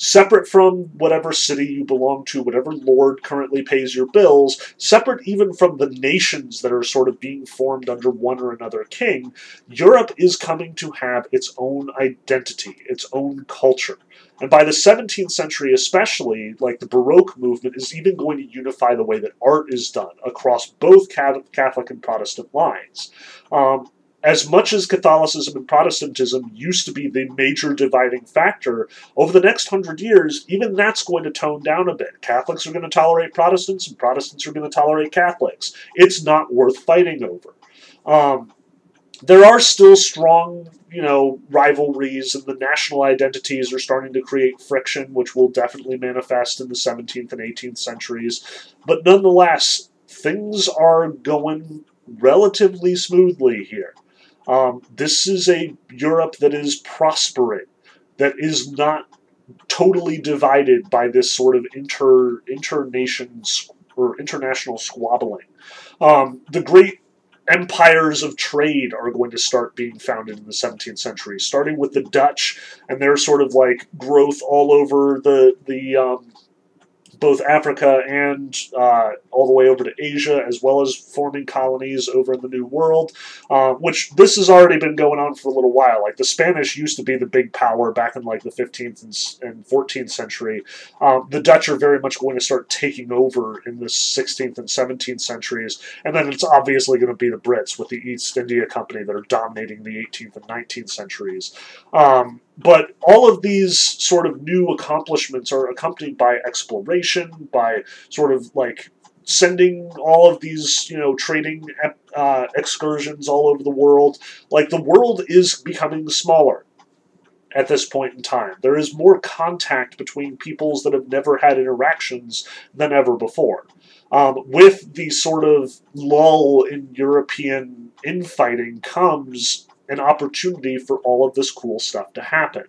separate from whatever city you belong to, whatever lord currently pays your bills, separate even from the nations that are sort of being formed under one or another king, Europe is coming to have its own identity, its own culture. And by the 17th century, especially, like the Baroque movement is even going to unify the way that art is done across both Catholic and Protestant lines. Um, as much as Catholicism and Protestantism used to be the major dividing factor, over the next hundred years, even that's going to tone down a bit. Catholics are going to tolerate Protestants, and Protestants are going to tolerate Catholics. It's not worth fighting over. Um, there are still strong, you know, rivalries, and the national identities are starting to create friction, which will definitely manifest in the 17th and 18th centuries. But nonetheless, things are going relatively smoothly here. Um, this is a Europe that is prospering, that is not totally divided by this sort of inter internation or international squabbling. Um, the great empires of trade are going to start being founded in the 17th century, starting with the Dutch and their sort of like growth all over the the um, both Africa and uh, all the way over to Asia, as well as forming colonies over in the New World, uh, which this has already been going on for a little while. Like the Spanish used to be the big power back in like the 15th and, and 14th century. Um, the Dutch are very much going to start taking over in the 16th and 17th centuries, and then it's obviously going to be the Brits with the East India Company that are dominating the 18th and 19th centuries. Um, but all of these sort of new accomplishments are accompanied by exploration, by sort of like sending all of these, you know, trading uh, excursions all over the world. Like the world is becoming smaller at this point in time. There is more contact between peoples that have never had interactions than ever before. Um, with the sort of lull in European infighting comes an opportunity for all of this cool stuff to happen.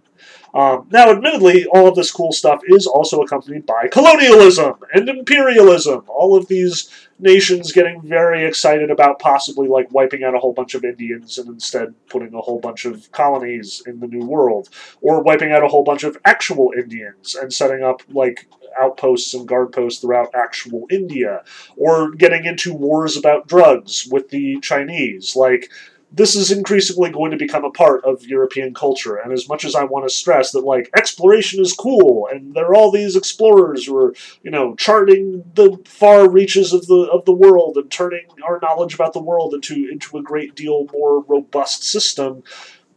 Um, now, admittedly, all of this cool stuff is also accompanied by colonialism and imperialism. All of these nations getting very excited about possibly like wiping out a whole bunch of Indians and instead putting a whole bunch of colonies in the New World, or wiping out a whole bunch of actual Indians and setting up like outposts and guard posts throughout actual India, or getting into wars about drugs with the Chinese. Like, this is increasingly going to become a part of European culture. And as much as I want to stress that, like, exploration is cool, and there are all these explorers who are, you know, charting the far reaches of the of the world and turning our knowledge about the world into into a great deal more robust system.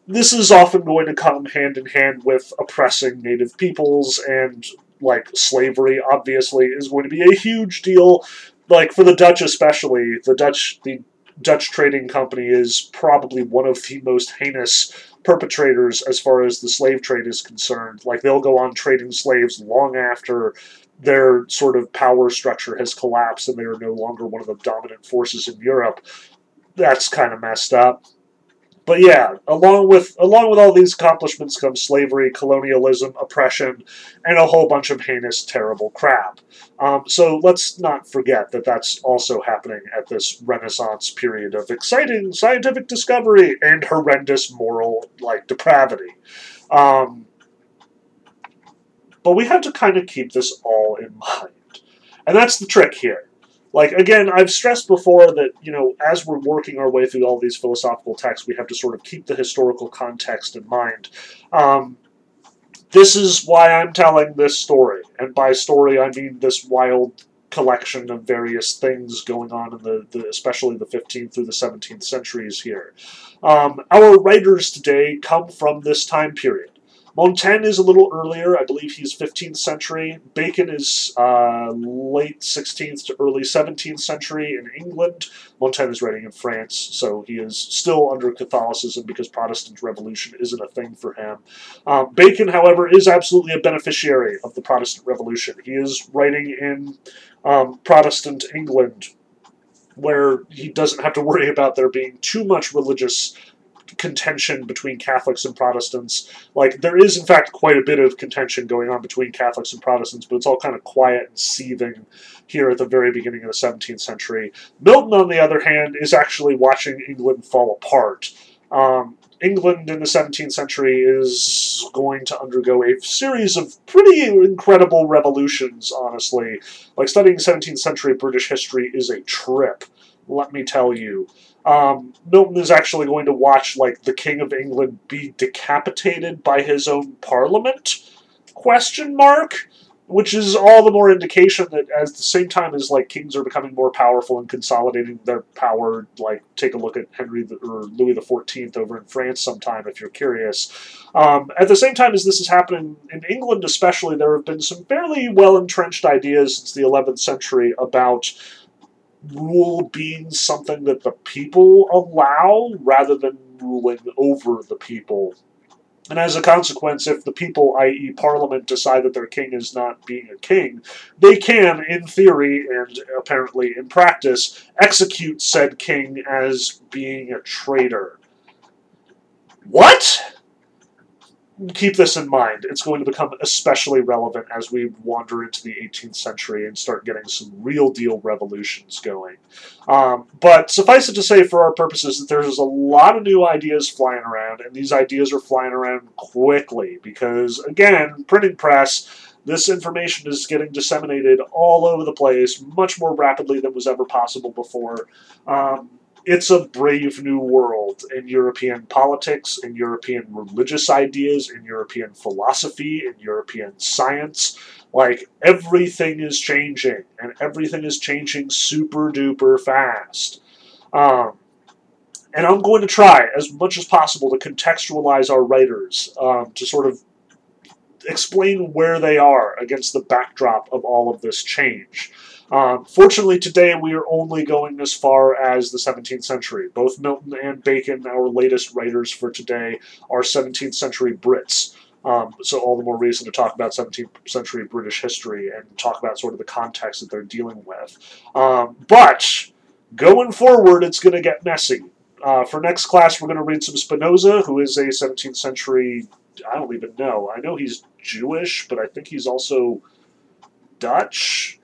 This is often going to come hand in hand with oppressing native peoples and like slavery obviously is going to be a huge deal like for the Dutch especially the Dutch the Dutch trading company is probably one of the most heinous perpetrators as far as the slave trade is concerned. Like they'll go on trading slaves long after their sort of power structure has collapsed and they are no longer one of the dominant forces in Europe. That's kind of messed up. But yeah, along with along with all these accomplishments comes slavery, colonialism, oppression, and a whole bunch of heinous, terrible crap. Um, so let's not forget that that's also happening at this Renaissance period of exciting scientific discovery and horrendous moral like depravity. Um, but we have to kind of keep this all in mind, and that's the trick here like again i've stressed before that you know as we're working our way through all these philosophical texts we have to sort of keep the historical context in mind. Um, this is why i'm telling this story and by story i mean this wild collection of various things going on in the, the especially the 15th through the 17th centuries here. Um, our writers today come from this time period Montaigne is a little earlier. I believe he's 15th century. Bacon is uh, late 16th to early 17th century in England. Montaigne is writing in France, so he is still under Catholicism because Protestant revolution isn't a thing for him. Um, Bacon, however, is absolutely a beneficiary of the Protestant revolution. He is writing in um, Protestant England where he doesn't have to worry about there being too much religious contention between Catholics and Protestants. Like, there is, in fact, quite a bit of contention going on between Catholics and Protestants, but it's all kind of quiet and seething here at the very beginning of the 17th century. Milton, on the other hand, is actually watching England fall apart. Um, England in the 17th century is going to undergo a series of pretty incredible revolutions, honestly. Like, studying 17th century British history is a trip, let me tell you. Um, Milton is actually going to watch like the King of England be decapitated by his own Parliament? Question mark. Which is all the more indication that, at the same time as like kings are becoming more powerful and consolidating their power, like take a look at Henry the, or Louis the Fourteenth over in France sometime if you're curious. Um, at the same time as this is happening in England, especially, there have been some fairly well entrenched ideas since the 11th century about rule being something that the people allow rather than ruling over the people. And as a consequence, if the people, i.e., Parliament, decide that their king is not being a king, they can, in theory and apparently in practice, execute said king as being a traitor. What? Keep this in mind. It's going to become especially relevant as we wander into the 18th century and start getting some real deal revolutions going. Um, but suffice it to say, for our purposes, that there's a lot of new ideas flying around, and these ideas are flying around quickly because, again, printing press. This information is getting disseminated all over the place much more rapidly than was ever possible before. Um, it's a brave new world in European politics, in European religious ideas, in European philosophy, in European science. Like, everything is changing, and everything is changing super duper fast. Um, and I'm going to try as much as possible to contextualize our writers um, to sort of explain where they are against the backdrop of all of this change. Um, fortunately, today we are only going as far as the 17th century. Both Milton and Bacon, our latest writers for today, are 17th century Brits. Um, so all the more reason to talk about 17th century British history and talk about sort of the context that they're dealing with. Um, but going forward, it's going to get messy. Uh, for next class, we're going to read some Spinoza, who is a 17th century. I don't even know. I know he's Jewish, but I think he's also Dutch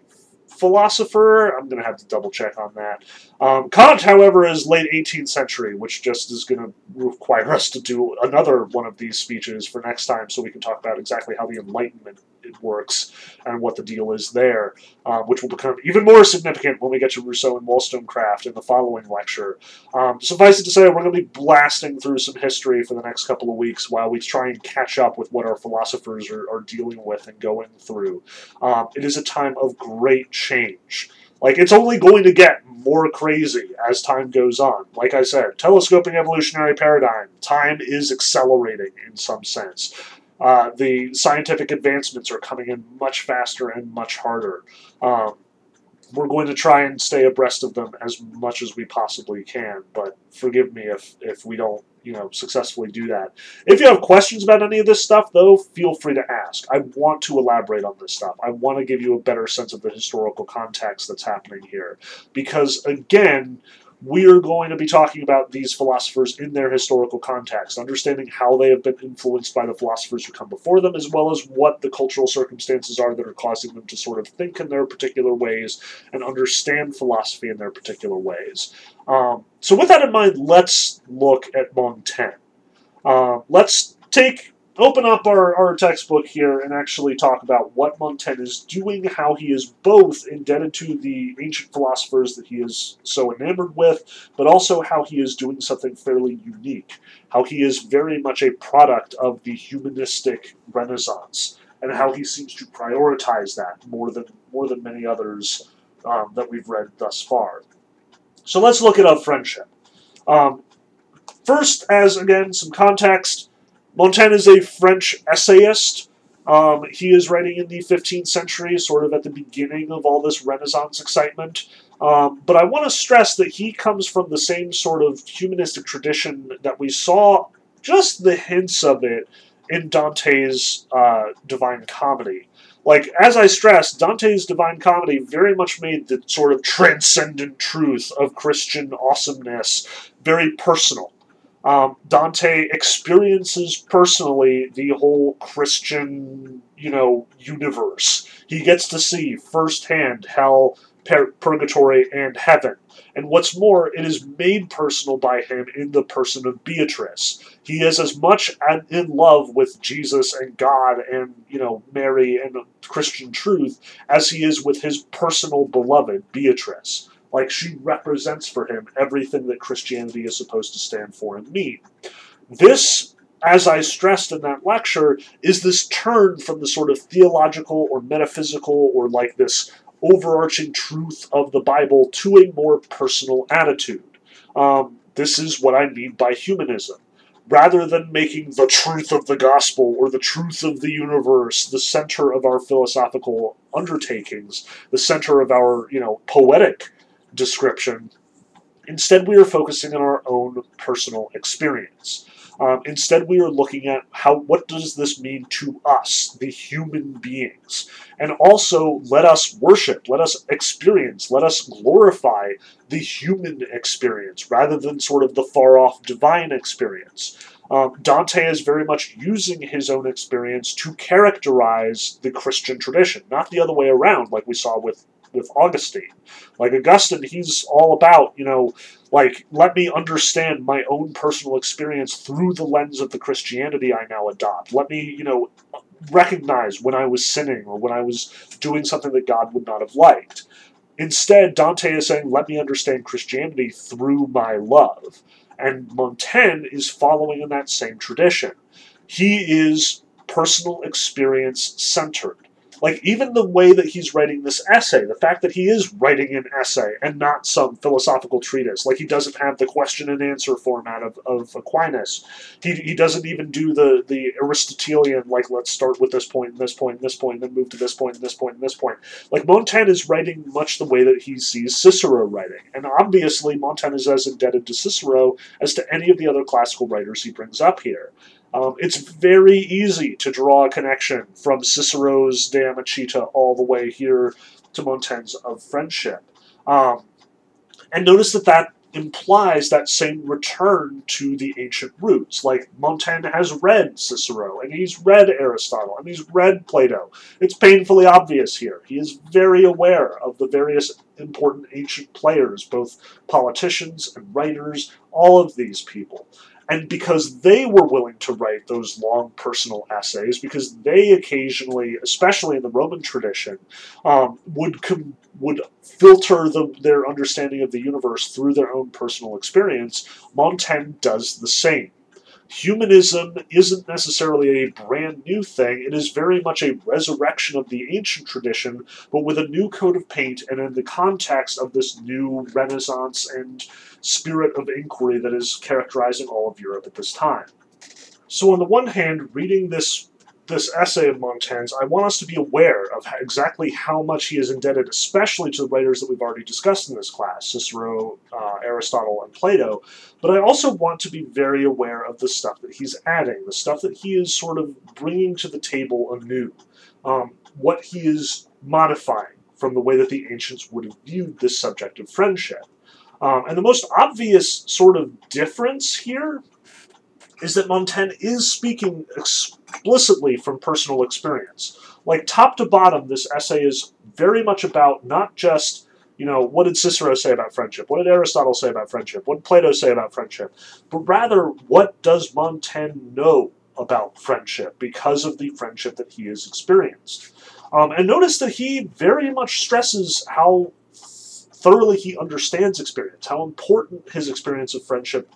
philosopher. I'm going to have to double check on that. Um, Kant, however, is late 18th century, which just is going to require us to do another one of these speeches for next time so we can talk about exactly how the Enlightenment it works and what the deal is there, um, which will become even more significant when we get to Rousseau and Wollstonecraft in the following lecture. Um, suffice it to say, we're going to be blasting through some history for the next couple of weeks while we try and catch up with what our philosophers are, are dealing with and going through. Um, it is a time of great change. Like, it's only going to get more crazy as time goes on. Like I said, telescoping evolutionary paradigm, time is accelerating in some sense. Uh, the scientific advancements are coming in much faster and much harder. Um, we're going to try and stay abreast of them as much as we possibly can. But forgive me if if we don't you know successfully do that. If you have questions about any of this stuff, though, feel free to ask. I want to elaborate on this stuff. I want to give you a better sense of the historical context that's happening here, because again we are going to be talking about these philosophers in their historical context, understanding how they have been influenced by the philosophers who come before them, as well as what the cultural circumstances are that are causing them to sort of think in their particular ways and understand philosophy in their particular ways. Um, so, with that in mind, let's look at Montaigne. Uh, let's take open up our, our textbook here and actually talk about what Montaigne is doing, how he is both indebted to the ancient philosophers that he is so enamored with, but also how he is doing something fairly unique, how he is very much a product of the humanistic renaissance, and how he seems to prioritize that more than more than many others um, that we've read thus far. So let's look at Of Friendship. Um, first, as again, some context, Montaigne is a French essayist. Um, he is writing in the 15th century, sort of at the beginning of all this Renaissance excitement. Um, but I want to stress that he comes from the same sort of humanistic tradition that we saw just the hints of it in Dante's uh, Divine Comedy. Like, as I stressed, Dante's Divine Comedy very much made the sort of transcendent truth of Christian awesomeness very personal. Um, Dante experiences personally the whole Christian, you know, universe. He gets to see firsthand hell, pur- purgatory, and heaven. And what's more, it is made personal by him in the person of Beatrice. He is as much in love with Jesus and God and, you know, Mary and Christian truth as he is with his personal beloved, Beatrice. Like she represents for him everything that Christianity is supposed to stand for and mean. This, as I stressed in that lecture, is this turn from the sort of theological or metaphysical or like this overarching truth of the Bible to a more personal attitude. Um, this is what I mean by humanism. Rather than making the truth of the gospel or the truth of the universe the center of our philosophical undertakings, the center of our, you know, poetic description. Instead, we are focusing on our own personal experience. Um, instead, we are looking at how what does this mean to us, the human beings, and also let us worship, let us experience, let us glorify the human experience rather than sort of the far off divine experience. Um, Dante is very much using his own experience to characterize the Christian tradition, not the other way around, like we saw with with Augustine. Like Augustine, he's all about, you know, like let me understand my own personal experience through the lens of the Christianity I now adopt. Let me, you know, recognize when I was sinning or when I was doing something that God would not have liked. Instead, Dante is saying, let me understand Christianity through my love. And Montaigne is following in that same tradition. He is personal experience centered. Like, even the way that he's writing this essay, the fact that he is writing an essay and not some philosophical treatise, like he doesn't have the question and answer format of, of Aquinas. He, he doesn't even do the, the Aristotelian, like, let's start with this point, and this point, and this point, and then move to this point, and this point, and this point. Like, Montaigne is writing much the way that he sees Cicero writing. And obviously, Montaigne is as indebted to Cicero as to any of the other classical writers he brings up here. Um, it's very easy to draw a connection from Cicero's De Amicitia all the way here to Montaigne's Of Friendship. Um, and notice that that implies that same return to the ancient roots. Like Montaigne has read Cicero, and he's read Aristotle, and he's read Plato. It's painfully obvious here. He is very aware of the various important ancient players, both politicians and writers, all of these people and because they were willing to write those long personal essays, because they occasionally, especially in the Roman tradition, um, would com- would filter the, their understanding of the universe through their own personal experience, Montaigne does the same humanism isn't necessarily a brand new thing. It is very much a resurrection of the ancient tradition, but with a new coat of paint and in the context of this new renaissance and spirit of inquiry that is characterizing all of Europe at this time. So, on the one hand, reading this this essay of Montaigne's, I want us to be aware of exactly how much he is indebted, especially to the writers that we've already discussed in this class Cicero, uh, Aristotle, and Plato. But I also want to be very aware of the stuff that he's adding, the stuff that he is sort of bringing to the table anew, um, what he is modifying from the way that the ancients would have viewed this subject of friendship. Um, and the most obvious sort of difference here is that Montaigne is speaking explicitly from personal experience. Like top to bottom, this essay is very much about not just, you know, what did Cicero say about friendship? What did Aristotle say about friendship? What did Plato say about friendship? But rather, what does Montaigne know about friendship because of the friendship that he has experienced? Um, and notice that he very much stresses how thoroughly he understands experience, how important his experience of friendship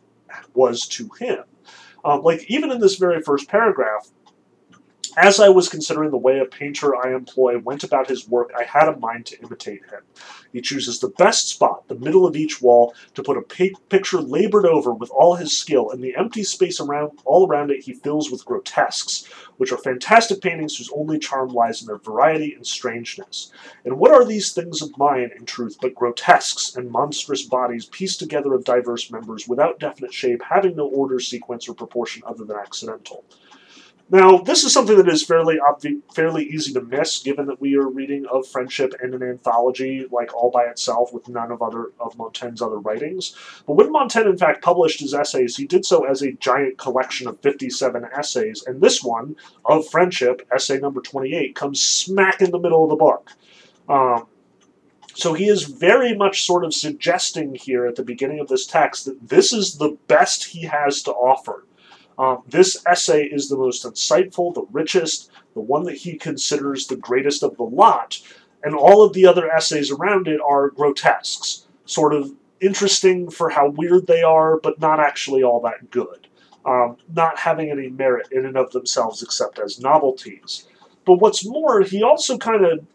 was to him. Um, like, even in this very first paragraph, as I was considering the way a painter I employ went about his work, I had a mind to imitate him. He chooses the best spot, the middle of each wall, to put a picture labored over with all his skill, and the empty space around all around it he fills with grotesques, which are fantastic paintings whose only charm lies in their variety and strangeness. And what are these things of mine, in truth, but grotesques and monstrous bodies pieced together of diverse members, without definite shape, having no order, sequence, or proportion other than accidental? Now, this is something that is fairly obvi- fairly easy to miss, given that we are reading of friendship in an anthology, like all by itself, with none of other of Montaigne's other writings. But when Montaigne, in fact, published his essays, he did so as a giant collection of 57 essays, and this one of friendship, essay number 28, comes smack in the middle of the book. Um, so he is very much sort of suggesting here at the beginning of this text that this is the best he has to offer. Um, this essay is the most insightful, the richest, the one that he considers the greatest of the lot, and all of the other essays around it are grotesques, sort of interesting for how weird they are, but not actually all that good, um, not having any merit in and of themselves except as novelties. But what's more, he also kind of,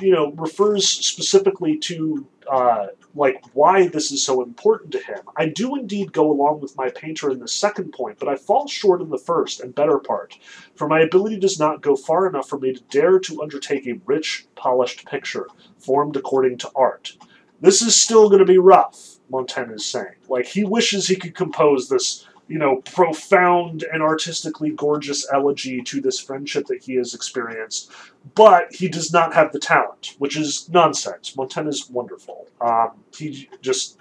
you know, refers specifically to uh, like why this is so important to him. I do indeed go along with my painter in the second point, but I fall short in the first and better part, for my ability does not go far enough for me to dare to undertake a rich, polished picture, formed according to art. This is still going to be rough, Montaigne is saying. Like, he wishes he could compose this you know, profound and artistically gorgeous elegy to this friendship that he has experienced, but he does not have the talent, which is nonsense. Montaigne is wonderful. Um, he just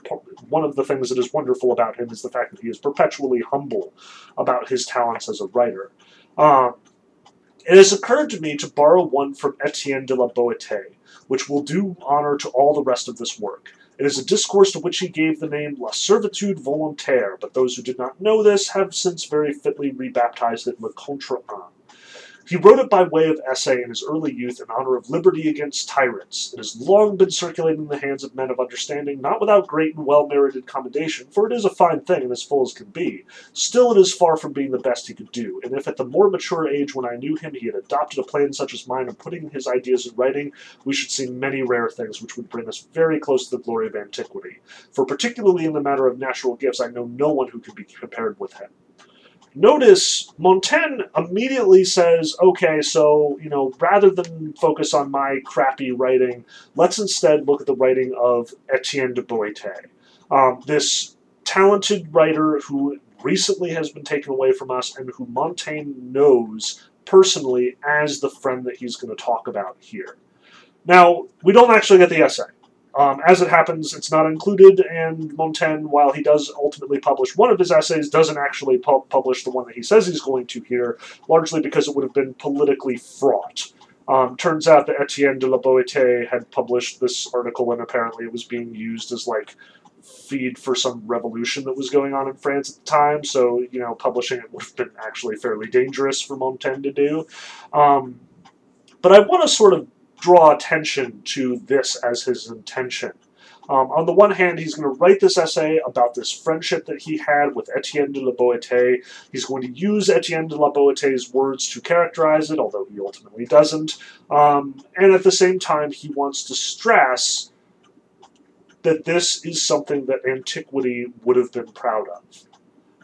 one of the things that is wonderful about him is the fact that he is perpetually humble about his talents as a writer. Um, it has occurred to me to borrow one from Etienne de la Boétie, which will do honor to all the rest of this work. It is a discourse to which he gave the name La Servitude Volontaire, but those who did not know this have since very fitly rebaptized it Le Contre Âme. He wrote it by way of essay in his early youth in honor of liberty against tyrants. It has long been circulating in the hands of men of understanding, not without great and well merited commendation, for it is a fine thing and as full as can be. Still, it is far from being the best he could do, and if at the more mature age when I knew him he had adopted a plan such as mine of putting his ideas in writing, we should see many rare things which would bring us very close to the glory of antiquity. For particularly in the matter of natural gifts, I know no one who can be compared with him. Notice Montaigne immediately says, okay, so, you know, rather than focus on my crappy writing, let's instead look at the writing of Etienne de Boétie. Um, this talented writer who recently has been taken away from us and who Montaigne knows personally as the friend that he's going to talk about here. Now, we don't actually get the essay. Um, as it happens, it's not included, and Montaigne, while he does ultimately publish one of his essays, doesn't actually pu- publish the one that he says he's going to here, largely because it would have been politically fraught. Um, turns out that Etienne de la Boétie had published this article, and apparently it was being used as like feed for some revolution that was going on in France at the time. So you know, publishing it would have been actually fairly dangerous for Montaigne to do. Um, but I want to sort of draw attention to this as his intention. Um, on the one hand, he's going to write this essay about this friendship that he had with Etienne de la Boétie. He's going to use Etienne de la Boétie's words to characterize it, although he ultimately doesn't. Um, and at the same time, he wants to stress that this is something that antiquity would have been proud of.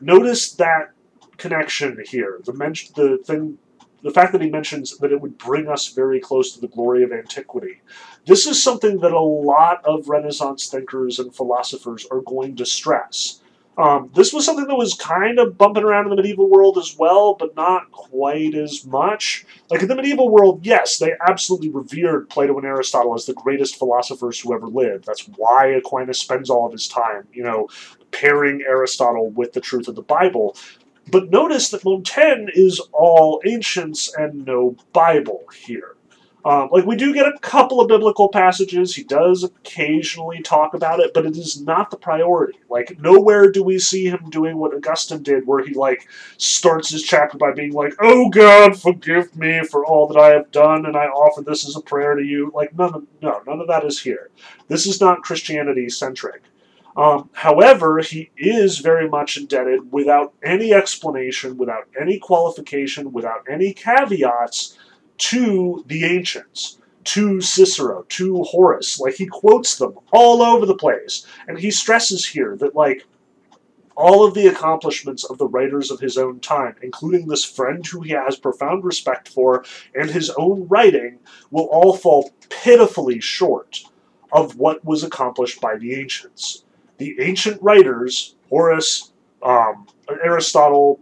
Notice that connection here. The, men- the thing the fact that he mentions that it would bring us very close to the glory of antiquity. This is something that a lot of Renaissance thinkers and philosophers are going to stress. Um, this was something that was kind of bumping around in the medieval world as well, but not quite as much. Like in the medieval world, yes, they absolutely revered Plato and Aristotle as the greatest philosophers who ever lived. That's why Aquinas spends all of his time, you know, pairing Aristotle with the truth of the Bible. But notice that Montaigne is all ancients and no Bible here. Um, like we do get a couple of biblical passages. He does occasionally talk about it, but it is not the priority. Like nowhere do we see him doing what Augustine did, where he like starts his chapter by being like, "Oh God, forgive me for all that I have done, and I offer this as a prayer to you." Like none of no, none of that is here. This is not Christianity centric. Um, however, he is very much indebted, without any explanation, without any qualification, without any caveats to the ancients, to Cicero, to Horace. Like he quotes them all over the place. And he stresses here that, like, all of the accomplishments of the writers of his own time, including this friend who he has profound respect for, and his own writing, will all fall pitifully short of what was accomplished by the ancients. The ancient writers, Horace, um, Aristotle,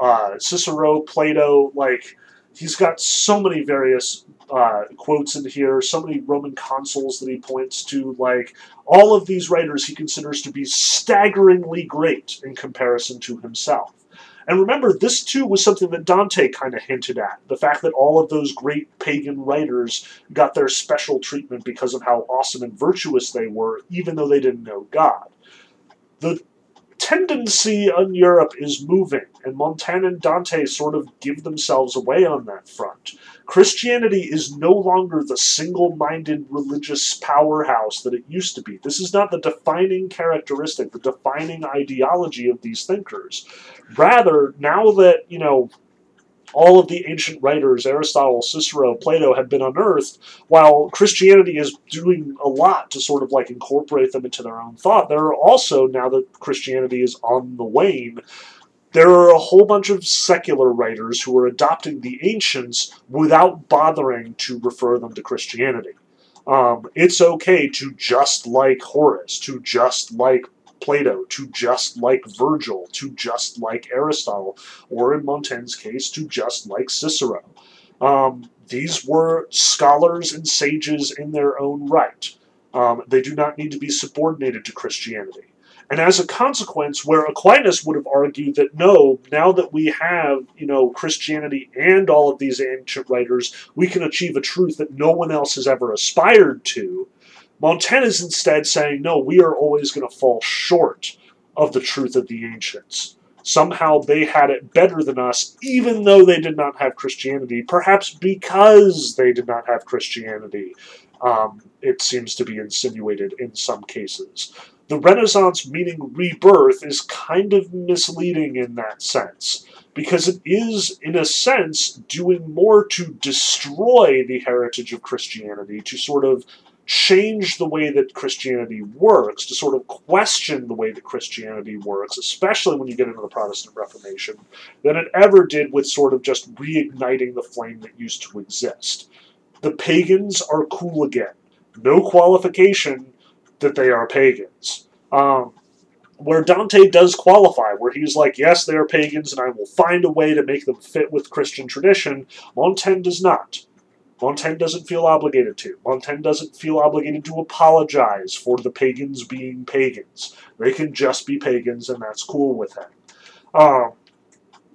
uh, Cicero, Plato, like, he's got so many various uh, quotes in here, so many Roman consuls that he points to. Like all of these writers, he considers to be staggeringly great in comparison to himself. And remember, this too was something that Dante kind of hinted at the fact that all of those great pagan writers got their special treatment because of how awesome and virtuous they were, even though they didn't know God. The tendency in Europe is moving, and Montaigne and Dante sort of give themselves away on that front. Christianity is no longer the single minded religious powerhouse that it used to be. This is not the defining characteristic, the defining ideology of these thinkers. Rather, now that, you know, all of the ancient writers, Aristotle, Cicero, Plato, have been unearthed, while Christianity is doing a lot to sort of like incorporate them into their own thought, there are also, now that Christianity is on the wane, there are a whole bunch of secular writers who are adopting the ancients without bothering to refer them to Christianity. Um, it's okay to just like Horace, to just like Plato, to just like Virgil, to just like Aristotle, or in Montaigne's case, to just like Cicero. Um, these were scholars and sages in their own right. Um, they do not need to be subordinated to Christianity. And as a consequence, where Aquinas would have argued that no, now that we have, you know, Christianity and all of these ancient writers, we can achieve a truth that no one else has ever aspired to, Montaigne is instead saying, no, we are always going to fall short of the truth of the ancients. Somehow they had it better than us, even though they did not have Christianity, perhaps because they did not have Christianity. Um, it seems to be insinuated in some cases. The Renaissance meaning rebirth is kind of misleading in that sense, because it is, in a sense, doing more to destroy the heritage of Christianity, to sort of change the way that Christianity works, to sort of question the way that Christianity works, especially when you get into the Protestant Reformation, than it ever did with sort of just reigniting the flame that used to exist. The pagans are cool again. No qualification that they are pagans. Um, where Dante does qualify, where he's like, yes, they are pagans, and I will find a way to make them fit with Christian tradition, Montaigne does not. Montaigne doesn't feel obligated to. Montaigne doesn't feel obligated to apologize for the pagans being pagans. They can just be pagans, and that's cool with him. Um,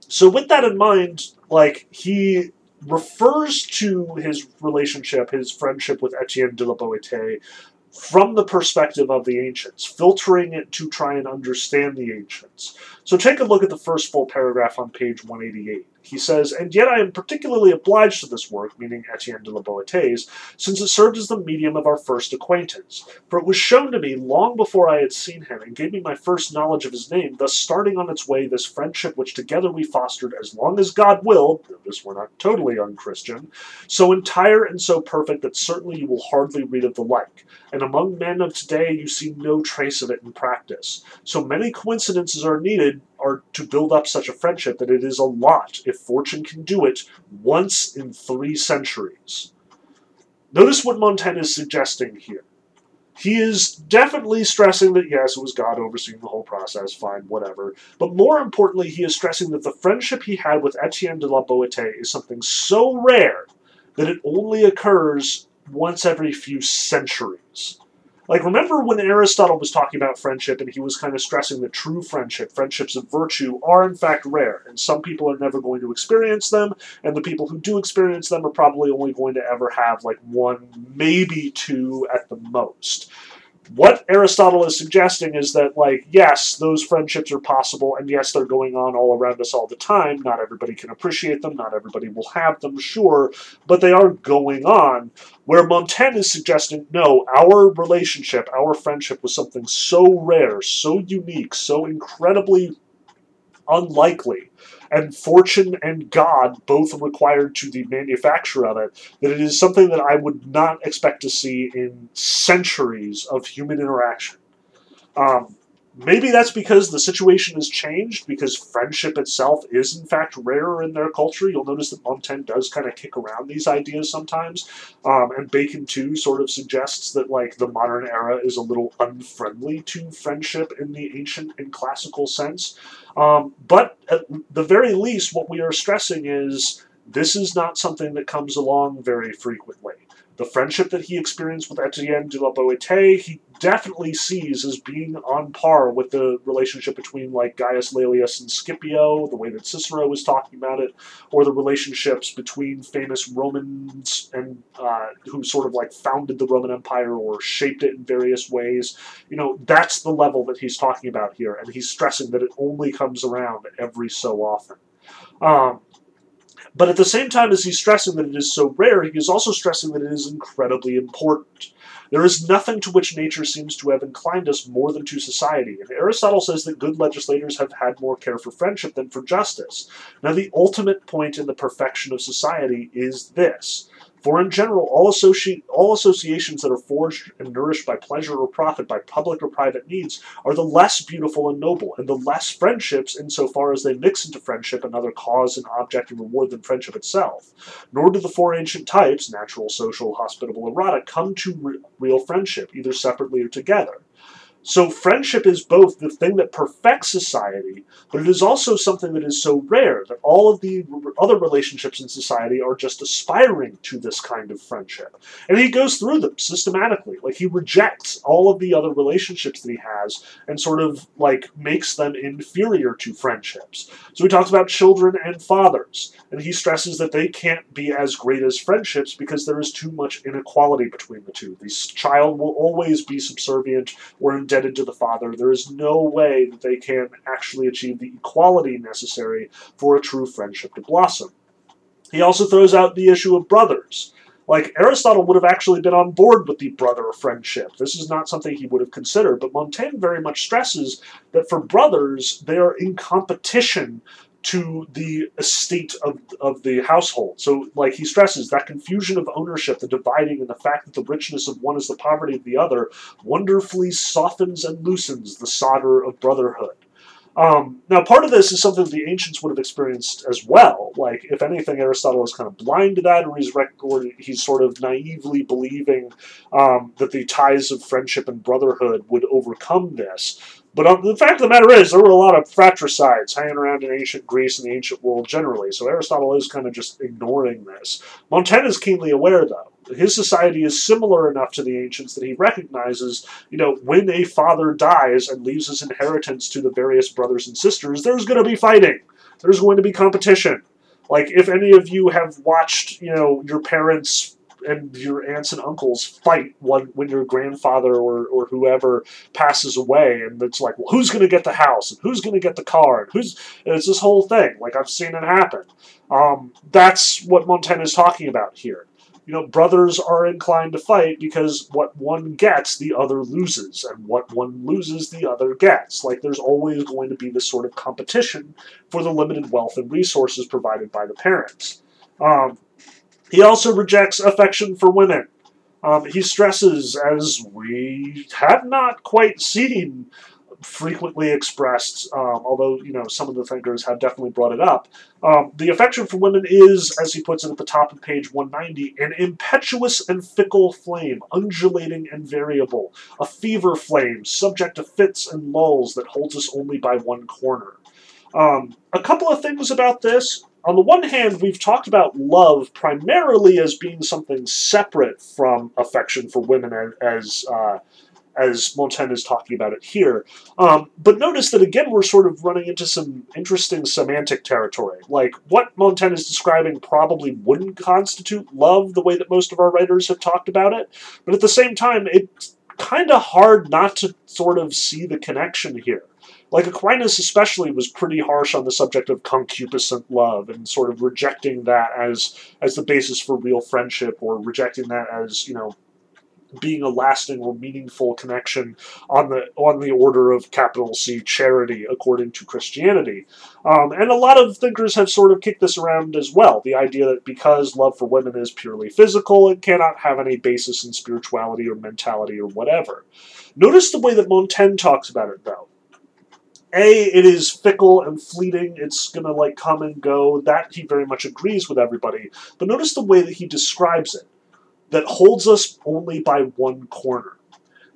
so, with that in mind, like he refers to his relationship, his friendship with Etienne de la Boétie, from the perspective of the ancients, filtering it to try and understand the ancients. So take a look at the first full paragraph on page 188. He says, And yet I am particularly obliged to this work, meaning Etienne de la Boétie's, since it served as the medium of our first acquaintance. For it was shown to me long before I had seen him, and gave me my first knowledge of his name, thus starting on its way this friendship which together we fostered as long as God will, this we're not totally unchristian, so entire and so perfect that certainly you will hardly read of the like. And among men of today you see no trace of it in practice. So many coincidences are needed are to build up such a friendship that it is a lot if fortune can do it once in three centuries. Notice what Montaigne is suggesting here. He is definitely stressing that yes, it was God overseeing the whole process, fine, whatever. But more importantly, he is stressing that the friendship he had with Etienne de la Boétie is something so rare that it only occurs once every few centuries. Like, remember when Aristotle was talking about friendship and he was kind of stressing that true friendship, friendships of virtue, are in fact rare, and some people are never going to experience them, and the people who do experience them are probably only going to ever have like one, maybe two at the most what Aristotle is suggesting is that, like, yes, those friendships are possible, and yes, they're going on all around us all the time. Not everybody can appreciate them, not everybody will have them, sure, but they are going on. Where Montaigne is suggesting, no, our relationship, our friendship was something so rare, so unique, so incredibly unlikely and fortune and God both required to the manufacture of it, that it is something that I would not expect to see in centuries of human interaction. Um, maybe that's because the situation has changed, because friendship itself is in fact rarer in their culture. You'll notice that Montaigne does kind of kick around these ideas sometimes, um, and Bacon too sort of suggests that like the modern era is a little unfriendly to friendship in the ancient and classical sense. Um, but at the very least, what we are stressing is this is not something that comes along very frequently. The friendship that he experienced with Etienne de la Boétie, he definitely sees as being on par with the relationship between like Gaius Laelius and Scipio, the way that Cicero was talking about it, or the relationships between famous Romans and uh, who sort of like founded the Roman Empire or shaped it in various ways. You know, that's the level that he's talking about here, and he's stressing that it only comes around every so often. Um, but at the same time as he's stressing that it is so rare, he is also stressing that it is incredibly important. There is nothing to which nature seems to have inclined us more than to society, and Aristotle says that good legislators have had more care for friendship than for justice. Now, the ultimate point in the perfection of society is this for in general, all, associ- all associations that are forged and nourished by pleasure or profit, by public or private needs, are the less beautiful and noble, and the less friendships, insofar as they mix into friendship another cause and object and reward than friendship itself. Nor do the four ancient types, natural, social, hospitable, erotic, come to re- real friendship, either separately or together. So friendship is both the thing that perfects society, but it is also something that is so rare that all of the other relationships in society are just aspiring to this kind of friendship. And he goes through them systematically. Like he rejects all of the other relationships that he has and sort of like makes them inferior to friendships. So he talks about children and fathers, and he stresses that they can't be as great as friendships because there is too much inequality between the two. The child will always be subservient or indebted to the father. There is no way that they can actually achieve the equality necessary for a true friendship to blossom. He also throws out the issue of brothers. Like Aristotle would have actually been on board with the brother friendship. This is not something he would have considered, but Montaigne very much stresses that for brothers, they are in competition to the estate of, of the household. So, like he stresses, that confusion of ownership, the dividing, and the fact that the richness of one is the poverty of the other, wonderfully softens and loosens the solder of brotherhood. Um, now, part of this is something the ancients would have experienced as well. Like, if anything, Aristotle is kind of blind to that, or he's, rec- or he's sort of naively believing um, that the ties of friendship and brotherhood would overcome this. But um, the fact of the matter is, there were a lot of fratricides hanging around in ancient Greece and the ancient world generally, so Aristotle is kind of just ignoring this. Montaigne is keenly aware, though. His society is similar enough to the ancients that he recognizes, you know, when a father dies and leaves his inheritance to the various brothers and sisters, there's going to be fighting. There's going to be competition. Like, if any of you have watched, you know, your parents and your aunts and uncles fight when, when your grandfather or, or whoever passes away and it's like well who's going to get the house? And who's going to get the car? And who's and it's this whole thing. Like i've seen it happen. Um, that's what montaigne is talking about here. You know brothers are inclined to fight because what one gets the other loses and what one loses the other gets. Like there's always going to be this sort of competition for the limited wealth and resources provided by the parents. Um, he also rejects affection for women. Um, he stresses, as we have not quite seen, frequently expressed, um, although you know some of the thinkers have definitely brought it up. Um, the affection for women is, as he puts it at the top of page 190, an impetuous and fickle flame, undulating and variable, a fever flame, subject to fits and lulls that holds us only by one corner. Um, a couple of things about this. On the one hand, we've talked about love primarily as being something separate from affection for women, as uh, as Montaigne is talking about it here. Um, but notice that again, we're sort of running into some interesting semantic territory. Like what Montaigne is describing probably wouldn't constitute love the way that most of our writers have talked about it, but at the same time, it's kind of hard not to sort of see the connection here. Like Aquinas, especially, was pretty harsh on the subject of concupiscent love and sort of rejecting that as as the basis for real friendship, or rejecting that as you know being a lasting or meaningful connection on the on the order of capital C charity according to Christianity. Um, and a lot of thinkers have sort of kicked this around as well. The idea that because love for women is purely physical, it cannot have any basis in spirituality or mentality or whatever. Notice the way that Montaigne talks about it though. A, it is fickle and fleeting. It's going to like come and go. That he very much agrees with everybody. But notice the way that he describes it that holds us only by one corner.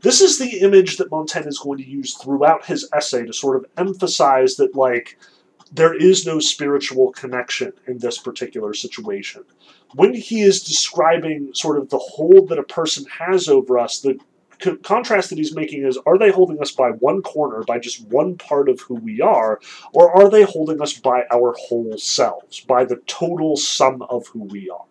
This is the image that Montaigne is going to use throughout his essay to sort of emphasize that, like, there is no spiritual connection in this particular situation. When he is describing sort of the hold that a person has over us, the contrast that he's making is are they holding us by one corner, by just one part of who we are, or are they holding us by our whole selves, by the total sum of who we are?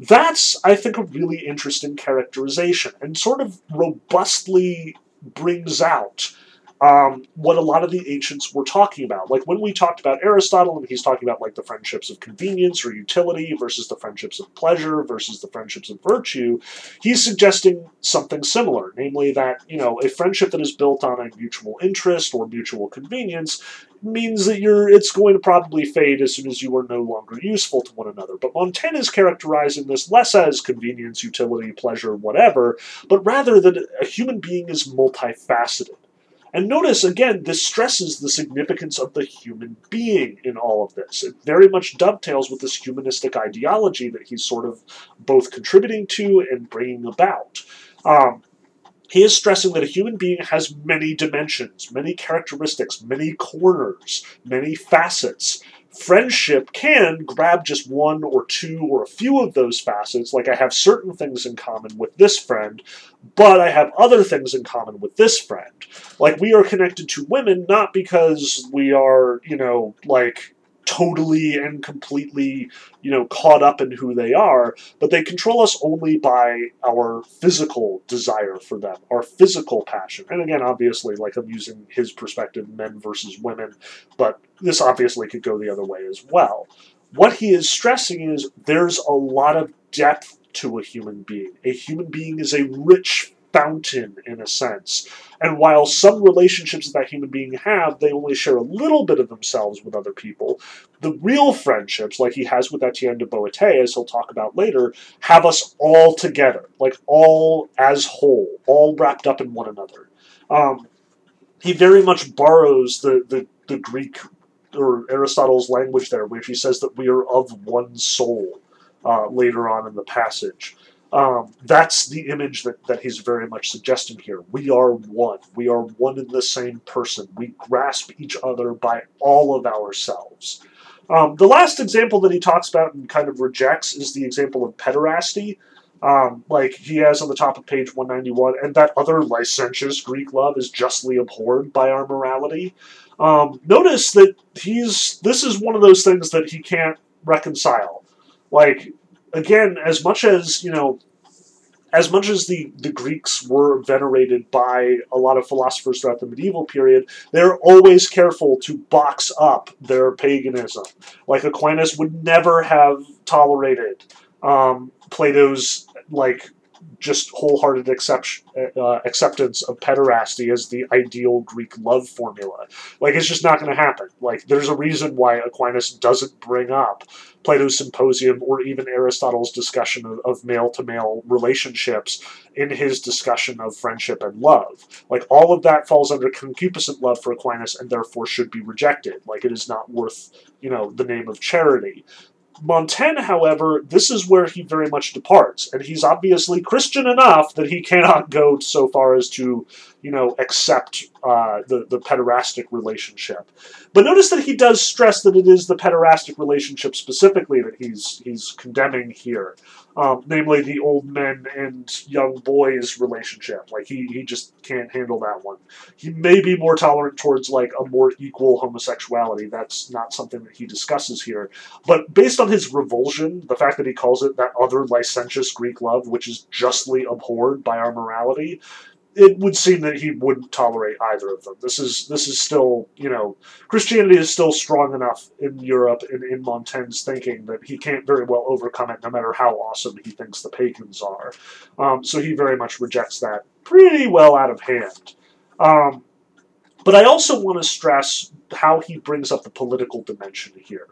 That's, I think, a really interesting characterization and sort of robustly brings out um, what a lot of the ancients were talking about. Like when we talked about Aristotle, and he's talking about like the friendships of convenience or utility versus the friendships of pleasure versus the friendships of virtue, he's suggesting something similar, namely that you know a friendship that is built on a mutual interest or mutual convenience means that you're it's going to probably fade as soon as you are no longer useful to one another. But Montaigne is characterizing this less as convenience, utility, pleasure, whatever, but rather that a human being is multifaceted. And notice again, this stresses the significance of the human being in all of this. It very much dovetails with this humanistic ideology that he's sort of both contributing to and bringing about. Um, he is stressing that a human being has many dimensions, many characteristics, many corners, many facets. Friendship can grab just one or two or a few of those facets, like I have certain things in common with this friend, but I have other things in common with this friend. Like we are connected to women not because we are, you know, like totally and completely, you know, caught up in who they are, but they control us only by our physical desire for them, our physical passion. And again, obviously, like I'm using his perspective, men versus women, but this obviously could go the other way as well. What he is stressing is there's a lot of depth to a human being. A human being is a rich fountain in a sense. And while some relationships that human being have, they only share a little bit of themselves with other people, the real friendships, like he has with Etienne de Boétie, as he'll talk about later, have us all together, like all as whole, all wrapped up in one another. Um, he very much borrows the, the, the Greek or Aristotle's language there, where he says that we are of one soul uh, later on in the passage. Um, that's the image that, that he's very much suggesting here. We are one. We are one and the same person. We grasp each other by all of ourselves. Um, the last example that he talks about and kind of rejects is the example of pederasty. Um, like he has on the top of page 191, and that other licentious Greek love is justly abhorred by our morality. Um, notice that he's this is one of those things that he can't reconcile. Like again, as much as you know, as much as the, the Greeks were venerated by a lot of philosophers throughout the medieval period, they're always careful to box up their paganism. Like Aquinas would never have tolerated um, Plato's like just wholehearted accept, uh, acceptance of pederasty as the ideal Greek love formula. Like, it's just not going to happen. Like, there's a reason why Aquinas doesn't bring up Plato's Symposium or even Aristotle's discussion of male to male relationships in his discussion of friendship and love. Like, all of that falls under concupiscent love for Aquinas and therefore should be rejected. Like, it is not worth, you know, the name of charity. Montaigne, however, this is where he very much departs, and he's obviously Christian enough that he cannot go so far as to, you know, accept uh, the the pederastic relationship. But notice that he does stress that it is the pederastic relationship specifically that he's he's condemning here um, namely the old men and young boys relationship. Like he, he just can't handle that one. He may be more tolerant towards like a more equal homosexuality. That's not something that he discusses here. But based on his revulsion, the fact that he calls it that other licentious Greek love, which is justly abhorred by our morality, it would seem that he wouldn't tolerate either of them. This is this is still, you know, Christianity is still strong enough in Europe and in Montaigne's thinking that he can't very well overcome it, no matter how awesome he thinks the pagans are. Um, so he very much rejects that pretty well out of hand. Um, but I also want to stress how he brings up the political dimension here.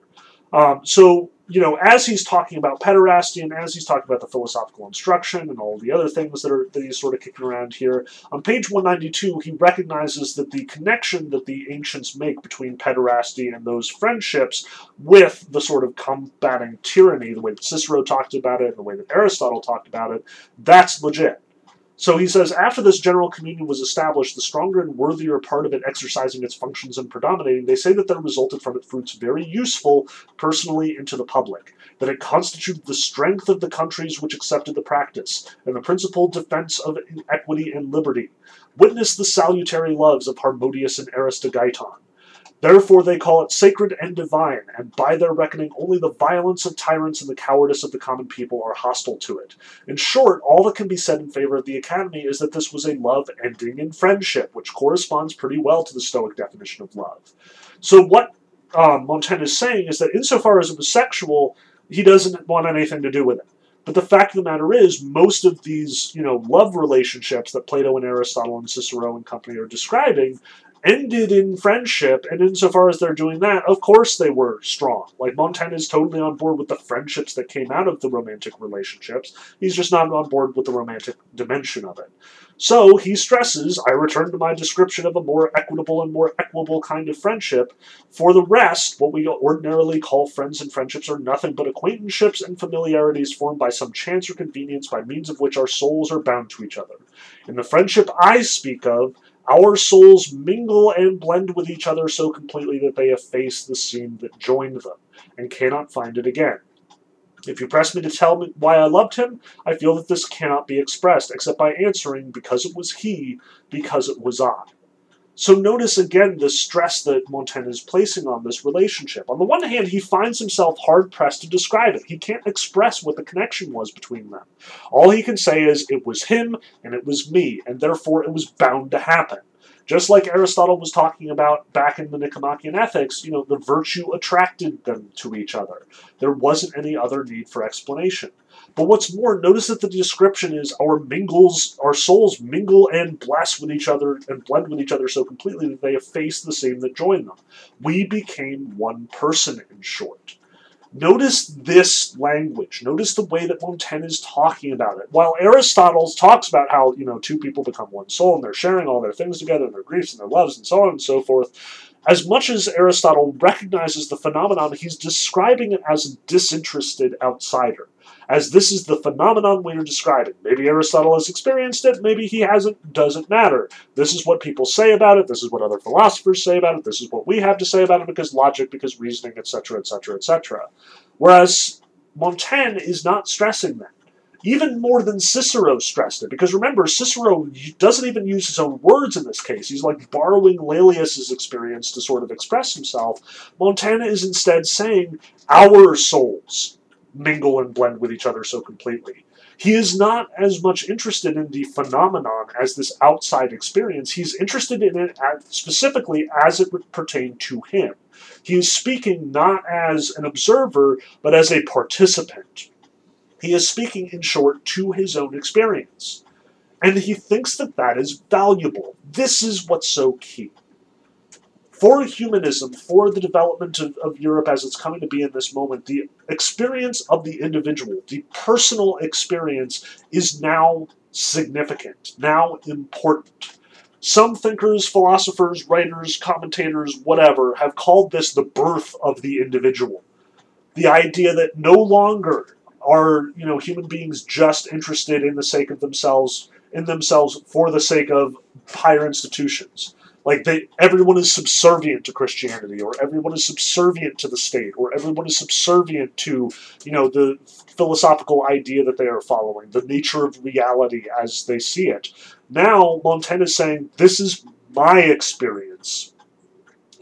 Um, so you know, as he's talking about pederasty and as he's talking about the philosophical instruction and all the other things that are that he's sort of kicking around here, on page 192, he recognizes that the connection that the ancients make between pederasty and those friendships with the sort of combating tyranny, the way that Cicero talked about it, and the way that Aristotle talked about it, that's legit. So he says, after this general communion was established, the stronger and worthier part of it exercising its functions and predominating, they say that there resulted from it fruits very useful personally and to the public, that it constituted the strength of the countries which accepted the practice, and the principal defense of equity and liberty. Witness the salutary loves of Harmodius and Aristogeiton. Therefore they call it sacred and divine, and by their reckoning only the violence of tyrants and the cowardice of the common people are hostile to it. In short, all that can be said in favor of the Academy is that this was a love ending in friendship, which corresponds pretty well to the Stoic definition of love. So what um, Montaigne is saying is that insofar as it was sexual, he doesn't want anything to do with it. But the fact of the matter is, most of these, you know, love relationships that Plato and Aristotle and Cicero and company are describing ended in friendship, and insofar as they're doing that, of course they were strong. Like Montaigne is totally on board with the friendships that came out of the romantic relationships. He's just not on board with the romantic dimension of it. So he stresses, I return to my description of a more equitable and more equable kind of friendship. For the rest, what we ordinarily call friends and friendships are nothing but acquaintanceships and familiarities formed by some chance or convenience by means of which our souls are bound to each other. In the friendship I speak of, our souls mingle and blend with each other so completely that they efface the seam that joined them, and cannot find it again. If you press me to tell me why I loved him, I feel that this cannot be expressed except by answering, because it was he, because it was I. So notice again the stress that Montaigne is placing on this relationship. On the one hand, he finds himself hard pressed to describe it. He can't express what the connection was between them. All he can say is, it was him and it was me, and therefore it was bound to happen. Just like Aristotle was talking about back in the Nicomachean Ethics, you know, the virtue attracted them to each other. There wasn't any other need for explanation. But what's more, notice that the description is our mingles, our souls mingle and bless with each other and blend with each other so completely that they efface the same that joined them. We became one person, in short. Notice this language. Notice the way that Montaigne is talking about it. While Aristotle talks about how, you know, two people become one soul and they're sharing all their things together and their griefs and their loves and so on and so forth, as much as Aristotle recognizes the phenomenon, he's describing it as a disinterested outsider as this is the phenomenon we are describing. Maybe Aristotle has experienced it, maybe he hasn't, doesn't matter. This is what people say about it, this is what other philosophers say about it, this is what we have to say about it because logic, because reasoning, etc., etc., etc. Whereas Montaigne is not stressing that. Even more than Cicero stressed it, because remember, Cicero doesn't even use his own words in this case. He's like borrowing Laelius's experience to sort of express himself. Montaigne is instead saying, Our souls, mingle and blend with each other so completely. He is not as much interested in the phenomenon as this outside experience. He's interested in it specifically as it would pertain to him. He is speaking not as an observer, but as a participant. He is speaking, in short, to his own experience. And he thinks that that is valuable. This is what's so key. For humanism, for the development of, of Europe as it's coming to be in this moment, the experience of the individual, the personal experience, is now significant, now important. Some thinkers, philosophers, writers, commentators, whatever, have called this the birth of the individual. The idea that no longer are you know human beings just interested in the sake of themselves in themselves for the sake of higher institutions like they everyone is subservient to christianity or everyone is subservient to the state or everyone is subservient to you know the philosophical idea that they are following the nature of reality as they see it now montaigne is saying this is my experience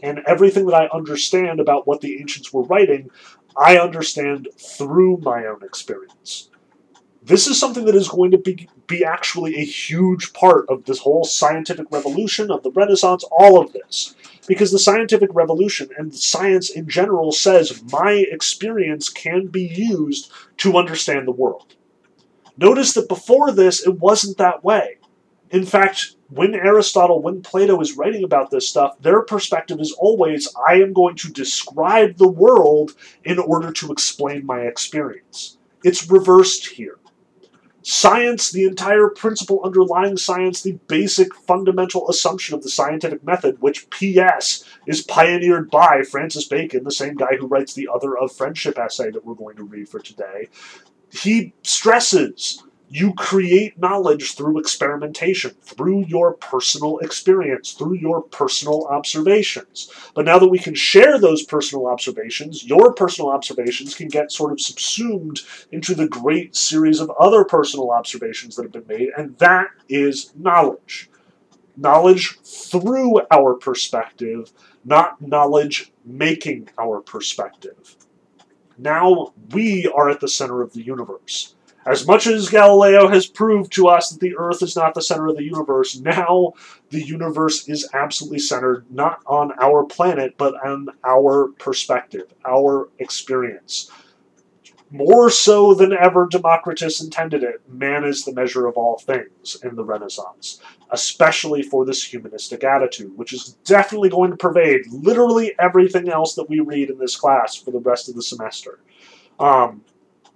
and everything that i understand about what the ancients were writing I understand through my own experience. This is something that is going to be, be actually a huge part of this whole scientific revolution, of the Renaissance, all of this. Because the scientific revolution and science in general says my experience can be used to understand the world. Notice that before this, it wasn't that way. In fact, when Aristotle, when Plato is writing about this stuff, their perspective is always I am going to describe the world in order to explain my experience. It's reversed here. Science, the entire principle underlying science, the basic fundamental assumption of the scientific method, which P.S. is pioneered by Francis Bacon, the same guy who writes the Other of Friendship essay that we're going to read for today, he stresses you create knowledge through experimentation, through your personal experience, through your personal observations. But now that we can share those personal observations, your personal observations can get sort of subsumed into the great series of other personal observations that have been made, and that is knowledge. Knowledge through our perspective, not knowledge making our perspective. Now we are at the center of the universe. As much as Galileo has proved to us that the Earth is not the center of the universe, now the universe is absolutely centered not on our planet, but on our perspective, our experience. More so than ever Democritus intended it, man is the measure of all things in the Renaissance, especially for this humanistic attitude, which is definitely going to pervade literally everything else that we read in this class for the rest of the semester. Um,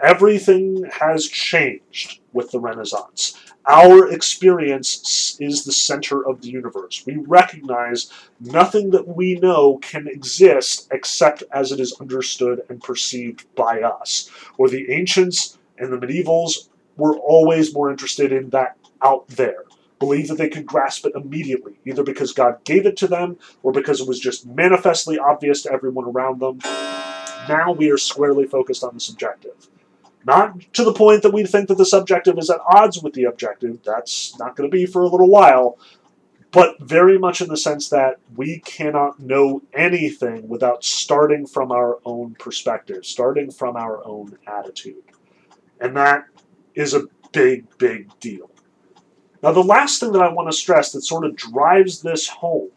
Everything has changed with the Renaissance. Our experience is the center of the universe. We recognize nothing that we know can exist except as it is understood and perceived by us. Or the ancients and the medievals were always more interested in that out there believe that they could grasp it immediately, either because God gave it to them or because it was just manifestly obvious to everyone around them. Now we are squarely focused on the subjective. Not to the point that we think that the subjective is at odds with the objective. That's not going to be for a little while. But very much in the sense that we cannot know anything without starting from our own perspective, starting from our own attitude. And that is a big, big deal. Now, the last thing that I want to stress that sort of drives this home,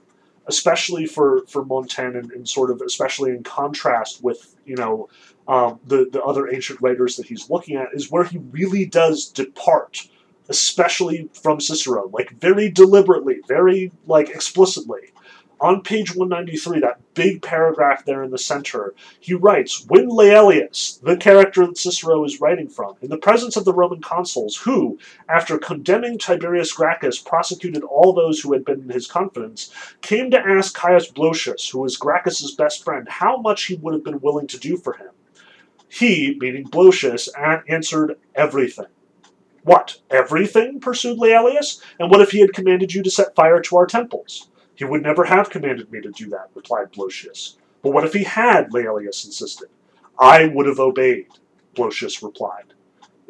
especially for, for Montaigne and, and sort of especially in contrast with, you know, um, the, the other ancient writers that he's looking at is where he really does depart, especially from Cicero, like very deliberately, very like explicitly. On page 193, that big paragraph there in the center, he writes When Laelius, the character that Cicero is writing from, in the presence of the Roman consuls, who, after condemning Tiberius Gracchus, prosecuted all those who had been in his confidence, came to ask Caius Blosius, who was Gracchus's best friend, how much he would have been willing to do for him. He, meaning Blosius, answered everything. What, everything? pursued Laelius. And what if he had commanded you to set fire to our temples? He would never have commanded me to do that, replied Blosius. But what if he had? Laelius insisted. I would have obeyed, Blosius replied.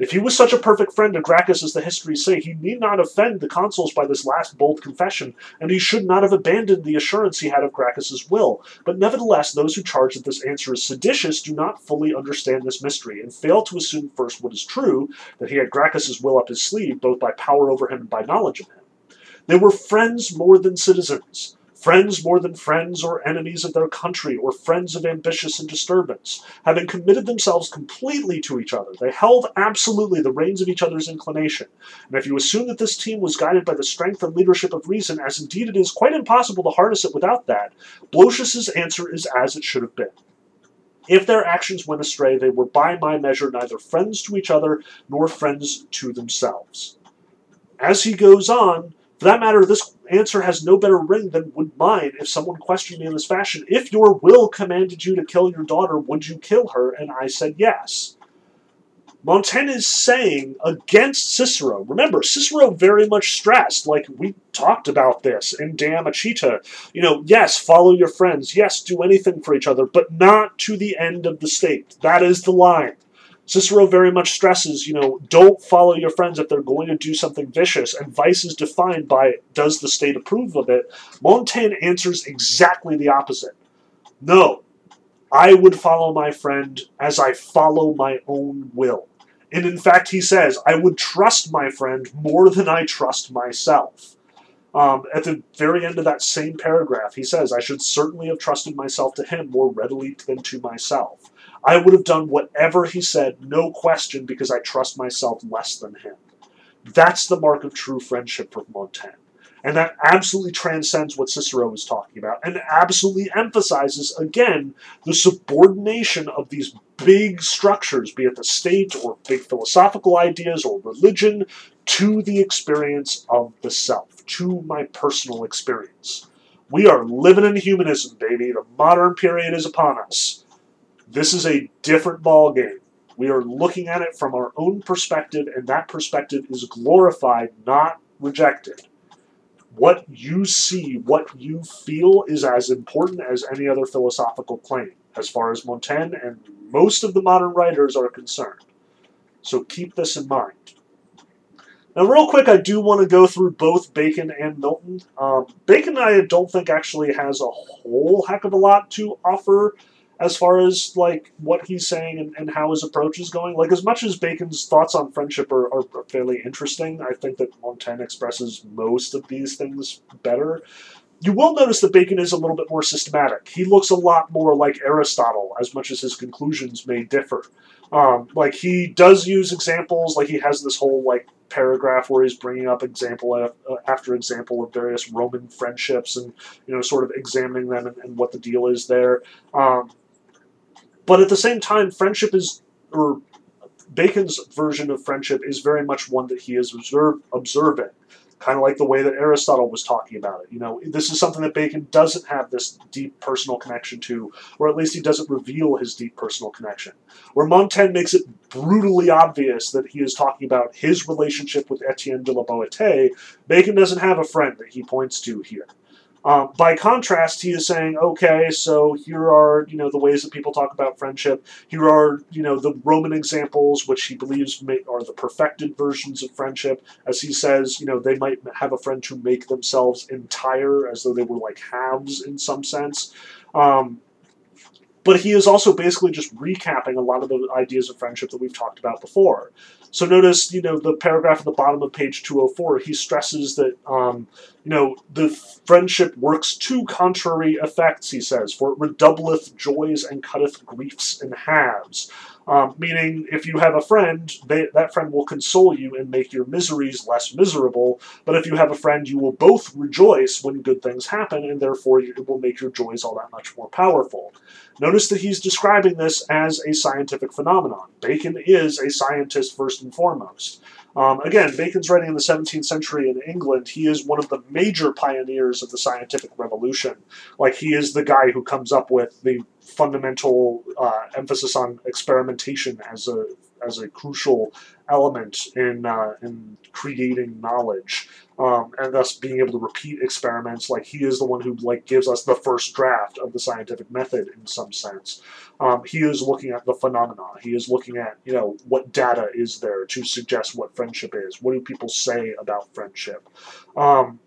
If he was such a perfect friend to Gracchus as the histories say, he need not offend the consuls by this last bold confession, and he should not have abandoned the assurance he had of Gracchus's will. But nevertheless, those who charge that this answer is seditious do not fully understand this mystery, and fail to assume first what is true, that he had Gracchus's will up his sleeve, both by power over him and by knowledge of him. They were friends more than citizens, friends more than friends or enemies of their country or friends of ambitious and disturbance, having committed themselves completely to each other. They held absolutely the reins of each other's inclination. And if you assume that this team was guided by the strength and leadership of reason, as indeed it is quite impossible to harness it without that, Blosius's answer is as it should have been. If their actions went astray, they were by my measure neither friends to each other nor friends to themselves. As he goes on, for that matter, this answer has no better ring than would mine if someone questioned me in this fashion. If your will commanded you to kill your daughter, would you kill her? And I said yes. Montaigne is saying against Cicero. Remember, Cicero very much stressed, like we talked about this in De Amicitia. You know, yes, follow your friends. Yes, do anything for each other, but not to the end of the state. That is the line. Cicero very much stresses, you know, don't follow your friends if they're going to do something vicious, and vice is defined by does the state approve of it. Montaigne answers exactly the opposite. No, I would follow my friend as I follow my own will. And in fact, he says, I would trust my friend more than I trust myself. Um, at the very end of that same paragraph, he says, I should certainly have trusted myself to him more readily than to myself. I would have done whatever he said, no question, because I trust myself less than him. That's the mark of true friendship for Montaigne. And that absolutely transcends what Cicero was talking about and absolutely emphasizes, again, the subordination of these big structures, be it the state or big philosophical ideas or religion, to the experience of the self, to my personal experience. We are living in humanism, baby. The modern period is upon us. This is a different ball game. We are looking at it from our own perspective, and that perspective is glorified, not rejected. What you see, what you feel, is as important as any other philosophical claim, as far as Montaigne and most of the modern writers are concerned. So keep this in mind. Now, real quick, I do want to go through both Bacon and Milton. Um, Bacon, I don't think actually has a whole heck of a lot to offer as far as like what he's saying and, and how his approach is going. Like as much as Bacon's thoughts on friendship are, are fairly interesting, I think that Montaigne expresses most of these things better. You will notice that Bacon is a little bit more systematic. He looks a lot more like Aristotle, as much as his conclusions may differ. Um, like he does use examples, like he has this whole like paragraph where he's bringing up example after example of various Roman friendships and you know sort of examining them and, and what the deal is there. Um, but at the same time, friendship is, or Bacon's version of friendship is very much one that he is observe, observing, kind of like the way that Aristotle was talking about it. You know, this is something that Bacon doesn't have this deep personal connection to, or at least he doesn't reveal his deep personal connection. Where Montaigne makes it brutally obvious that he is talking about his relationship with Etienne de la Boétie, Bacon doesn't have a friend that he points to here. Um, by contrast, he is saying, okay, so here are you know the ways that people talk about friendship. Here are you know the Roman examples, which he believes may, are the perfected versions of friendship. As he says, you know they might have a friend who make themselves entire, as though they were like halves in some sense. Um, but he is also basically just recapping a lot of the ideas of friendship that we've talked about before. So notice, you know, the paragraph at the bottom of page 204, he stresses that, um, you know, the friendship works two contrary effects, he says, for it redoubleth joys and cutteth griefs in halves. Um, meaning, if you have a friend, they, that friend will console you and make your miseries less miserable. But if you have a friend, you will both rejoice when good things happen, and therefore it will make your joys all that much more powerful. Notice that he's describing this as a scientific phenomenon. Bacon is a scientist first and foremost. Um, again, Bacon's writing in the 17th century in England. He is one of the major pioneers of the scientific revolution. Like, he is the guy who comes up with the fundamental uh, emphasis on experimentation as a as a crucial element in uh, in creating knowledge, um, and thus being able to repeat experiments. Like he is the one who like gives us the first draft of the scientific method in some sense. Um, he is looking at the phenomena. He is looking at you know what data is there to suggest what friendship is. What do people say about friendship? Um,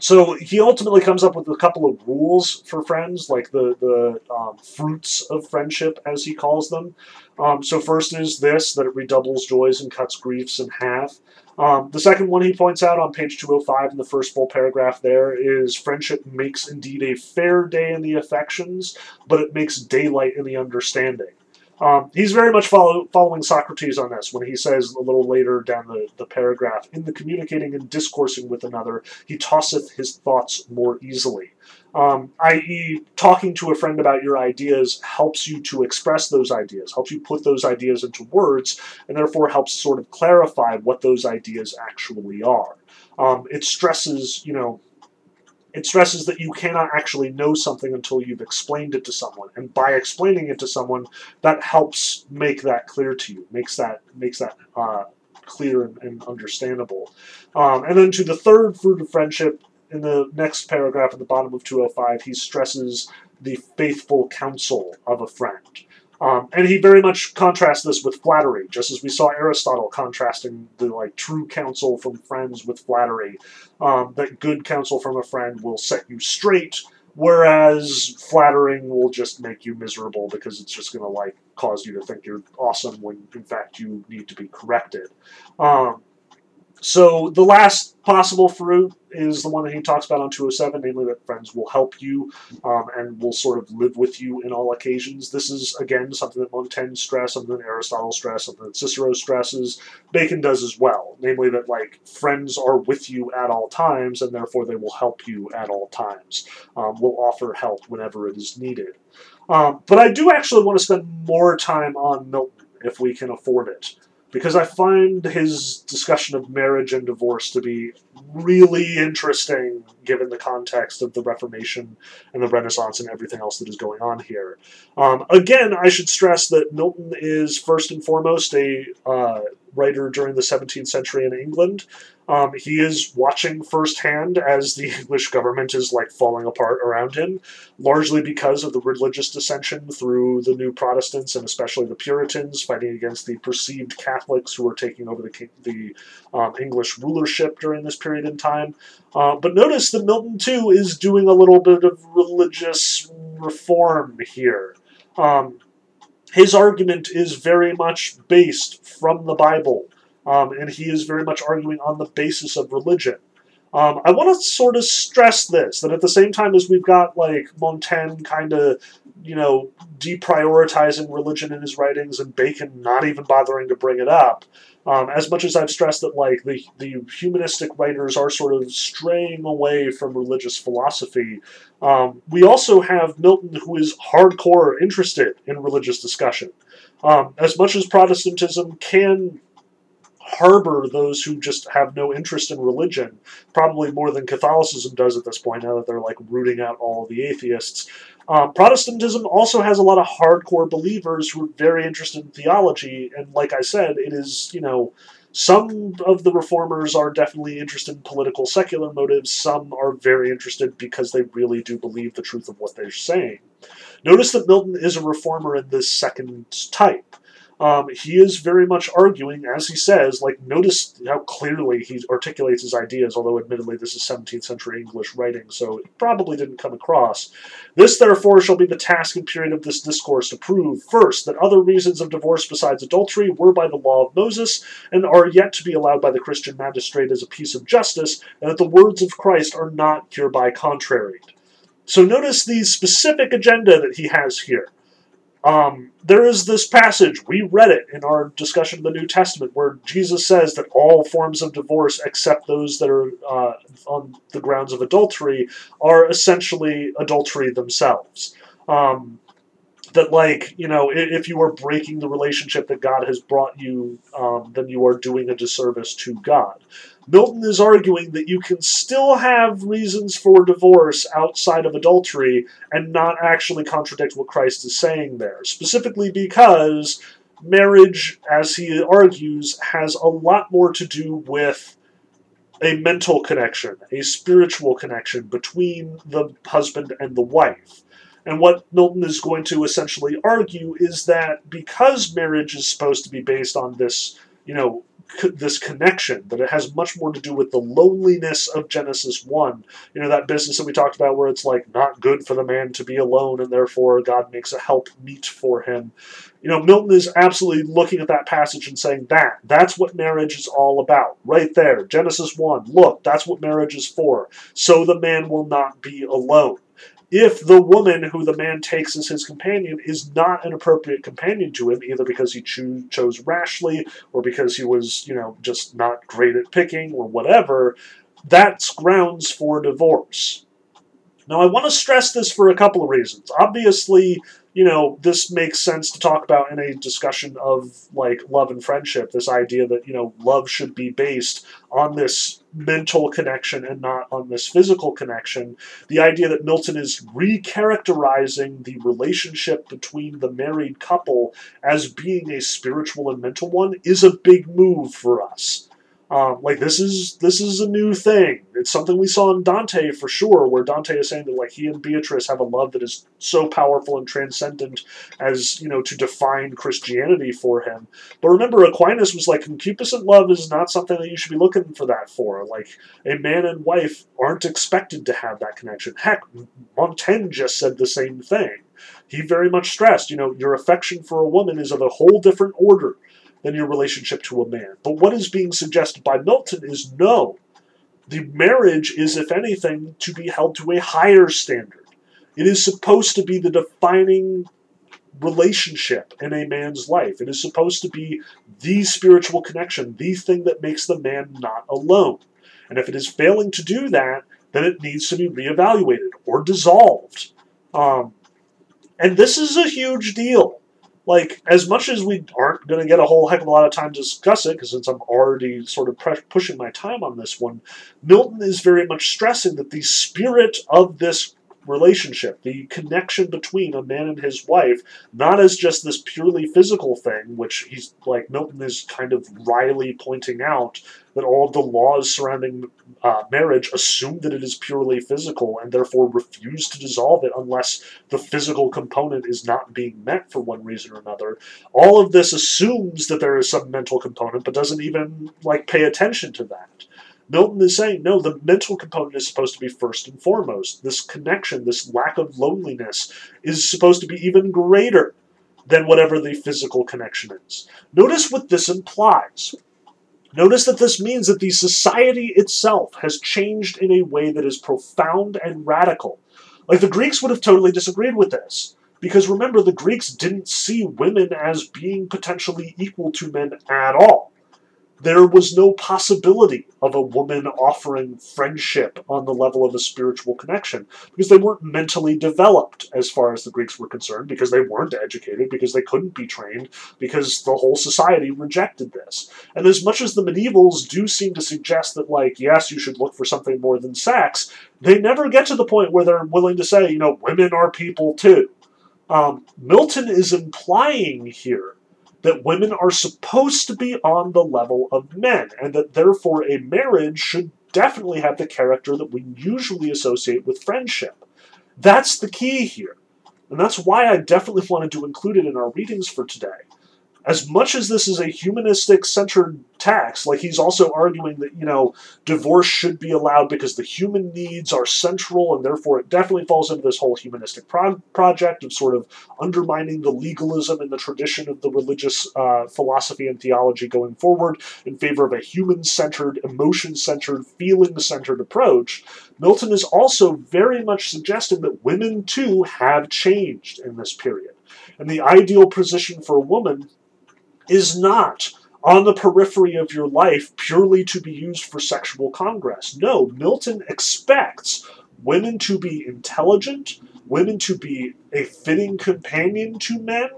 so he ultimately comes up with a couple of rules for friends, like the the um, fruits of friendship, as he calls them. Um, so first is this that it redoubles joys and cuts griefs in half. Um, the second one he points out on page 205 in the first full paragraph there is friendship makes indeed a fair day in the affections, but it makes daylight in the understanding. Um, he's very much follow, following Socrates on this when he says a little later down the, the paragraph, in the communicating and discoursing with another, he tosseth his thoughts more easily. Um, i.e., talking to a friend about your ideas helps you to express those ideas, helps you put those ideas into words, and therefore helps sort of clarify what those ideas actually are. Um, it stresses, you know, it stresses that you cannot actually know something until you've explained it to someone. And by explaining it to someone that helps make that clear to you makes that makes that uh, clear and, and understandable. Um, and then to the third fruit of friendship in the next paragraph at the bottom of 205 he stresses the faithful counsel of a friend um, and he very much contrasts this with flattery, just as we saw Aristotle contrasting the like true counsel from friends with flattery. Um, that good counsel from a friend will set you straight, whereas flattering will just make you miserable because it's just going to like cause you to think you're awesome when in fact you need to be corrected. Um, so the last possible fruit is the one that he talks about on 207, namely that friends will help you um, and will sort of live with you in all occasions. This is, again, something that Montaigne stress, something that Aristotle stress, something that Cicero stresses. Bacon does as well, namely that, like, friends are with you at all times, and therefore they will help you at all times, um, will offer help whenever it is needed. Um, but I do actually want to spend more time on Milton, if we can afford it because I find his discussion of marriage and divorce to be really interesting given the context of the Reformation and the Renaissance and everything else that is going on here. Um, again, I should stress that Milton is first and foremost a uh, writer during the 17th century in England. Um, he is watching firsthand as the English government is like falling apart around him, largely because of the religious dissension through the new Protestants and especially the Puritans fighting against the perceived Catholics who were taking over the the um, English rulership during this period in time. Uh, but notice that Milton too is doing a little bit of religious reform here. Um, his argument is very much based from the Bible, um, and he is very much arguing on the basis of religion. Um, I want to sort of stress this that at the same time as we've got like Montaigne kind of, you know, deprioritizing religion in his writings and Bacon not even bothering to bring it up, um, as much as I've stressed that like the the humanistic writers are sort of straying away from religious philosophy, um, we also have Milton who is hardcore interested in religious discussion. Um, as much as Protestantism can harbor those who just have no interest in religion, probably more than Catholicism does at this point, now that they're like rooting out all the atheists. Um, Protestantism also has a lot of hardcore believers who are very interested in theology, and like I said, it is, you know, some of the reformers are definitely interested in political secular motives, some are very interested because they really do believe the truth of what they're saying. Notice that Milton is a reformer in this second type um, he is very much arguing, as he says, like, notice how clearly he articulates his ideas, although admittedly this is 17th century English writing, so it probably didn't come across. This, therefore, shall be the task and period of this discourse to prove, first, that other reasons of divorce besides adultery were by the law of Moses, and are yet to be allowed by the Christian magistrate as a piece of justice, and that the words of Christ are not hereby contraried. So notice the specific agenda that he has here. Um, there is this passage, we read it in our discussion of the New Testament, where Jesus says that all forms of divorce, except those that are uh, on the grounds of adultery, are essentially adultery themselves. Um, that, like, you know, if you are breaking the relationship that God has brought you, um, then you are doing a disservice to God. Milton is arguing that you can still have reasons for divorce outside of adultery and not actually contradict what Christ is saying there, specifically because marriage, as he argues, has a lot more to do with a mental connection, a spiritual connection between the husband and the wife. And what Milton is going to essentially argue is that because marriage is supposed to be based on this, you know, this connection that it has much more to do with the loneliness of Genesis 1 you know that business that we talked about where it's like not good for the man to be alone and therefore God makes a help meet for him. You know Milton is absolutely looking at that passage and saying that that's what marriage is all about right there Genesis 1 look that's what marriage is for. So the man will not be alone if the woman who the man takes as his companion is not an appropriate companion to him, either because he cho- chose rashly or because he was, you know, just not great at picking or whatever, that's grounds for divorce. Now, I want to stress this for a couple of reasons. Obviously, you know, this makes sense to talk about in a discussion of like love and friendship. This idea that, you know, love should be based on this mental connection and not on this physical connection. The idea that Milton is recharacterizing the relationship between the married couple as being a spiritual and mental one is a big move for us. Um, like this is this is a new thing. It's something we saw in Dante for sure, where Dante is saying that like he and Beatrice have a love that is so powerful and transcendent as you know to define Christianity for him. But remember, Aquinas was like concupiscent love is not something that you should be looking for that for. Like a man and wife aren't expected to have that connection. Heck, Montaigne just said the same thing. He very much stressed, you know, your affection for a woman is of a whole different order than your relationship to a man. But what is being suggested by Milton is no. The marriage is, if anything, to be held to a higher standard. It is supposed to be the defining relationship in a man's life. It is supposed to be the spiritual connection, the thing that makes the man not alone. And if it is failing to do that, then it needs to be reevaluated or dissolved. Um, and this is a huge deal like as much as we aren't going to get a whole heck of a lot of time to discuss it because since i'm already sort of pre- pushing my time on this one milton is very much stressing that the spirit of this relationship, the connection between a man and his wife, not as just this purely physical thing, which he's like Milton is kind of wryly pointing out that all of the laws surrounding uh, marriage assume that it is purely physical and therefore refuse to dissolve it unless the physical component is not being met for one reason or another. All of this assumes that there is some mental component, but doesn't even like pay attention to that. Milton is saying, no, the mental component is supposed to be first and foremost. This connection, this lack of loneliness, is supposed to be even greater than whatever the physical connection is. Notice what this implies. Notice that this means that the society itself has changed in a way that is profound and radical. Like the Greeks would have totally disagreed with this. Because remember, the Greeks didn't see women as being potentially equal to men at all there was no possibility of a woman offering friendship on the level of a spiritual connection because they weren't mentally developed as far as the Greeks were concerned, because they weren't educated, because they couldn't be trained, because the whole society rejected this. And as much as the medievals do seem to suggest that, like, yes, you should look for something more than sex, they never get to the point where they're willing to say, you know, women are people too. Um, Milton is implying here that women are supposed to be on the level of men, and that therefore a marriage should definitely have the character that we usually associate with friendship. That's the key here. And that's why I definitely wanted to include it in our readings for today as much as this is a humanistic centered text, like he's also arguing that, you know, divorce should be allowed because the human needs are central and therefore it definitely falls into this whole humanistic pro- project of sort of undermining the legalism and the tradition of the religious uh, philosophy and theology going forward in favor of a human centered, emotion centered, feeling centered approach. Milton is also very much suggesting that women too have changed in this period. And the ideal position for a woman is not on the periphery of your life purely to be used for sexual congress. No, Milton expects women to be intelligent, women to be a fitting companion to men,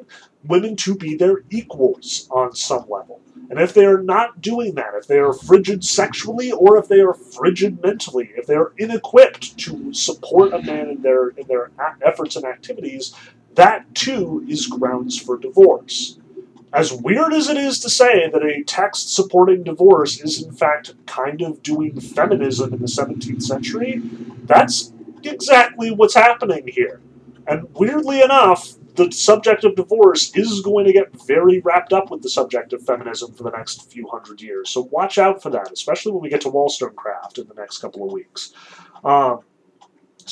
women to be their equals on some level. And if they are not doing that, if they are frigid sexually or if they are frigid mentally, if they are inequipped to support a man in their in their efforts and activities, that too is grounds for divorce as weird as it is to say that a text supporting divorce is in fact kind of doing feminism in the 17th century, that's exactly what's happening here. And weirdly enough, the subject of divorce is going to get very wrapped up with the subject of feminism for the next few hundred years. So watch out for that, especially when we get to Wollstonecraft in the next couple of weeks. Um,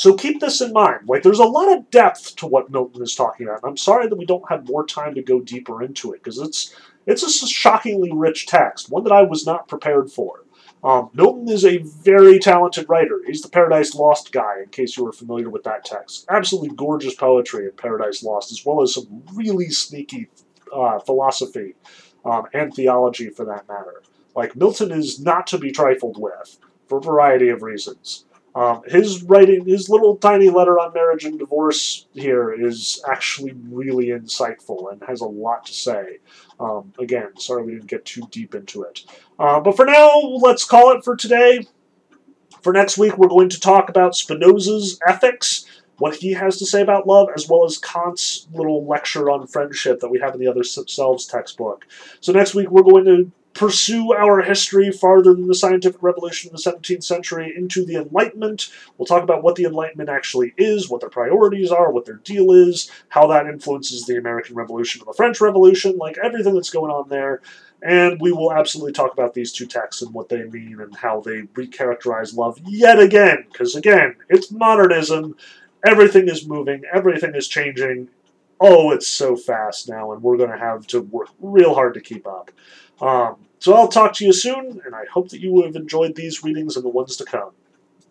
so keep this in mind. Like, there's a lot of depth to what Milton is talking about. And I'm sorry that we don't have more time to go deeper into it because it's it's a shockingly rich text, one that I was not prepared for. Um, Milton is a very talented writer. He's the Paradise Lost guy, in case you were familiar with that text. Absolutely gorgeous poetry in Paradise Lost, as well as some really sneaky uh, philosophy um, and theology, for that matter. Like, Milton is not to be trifled with, for a variety of reasons. Um, his writing, his little tiny letter on marriage and divorce here is actually really insightful and has a lot to say. Um, again, sorry we didn't get too deep into it. Uh, but for now, let's call it for today. For next week, we're going to talk about Spinoza's ethics, what he has to say about love, as well as Kant's little lecture on friendship that we have in the Other Selves textbook. So next week, we're going to pursue our history farther than the scientific revolution in the 17th century into the Enlightenment. We'll talk about what the Enlightenment actually is, what their priorities are, what their deal is, how that influences the American Revolution and the French Revolution, like everything that's going on there. And we will absolutely talk about these two texts and what they mean and how they recharacterize love yet again. Because again, it's modernism. Everything is moving, everything is changing. Oh, it's so fast now, and we're going to have to work real hard to keep up. Um, so I'll talk to you soon, and I hope that you have enjoyed these readings and the ones to come.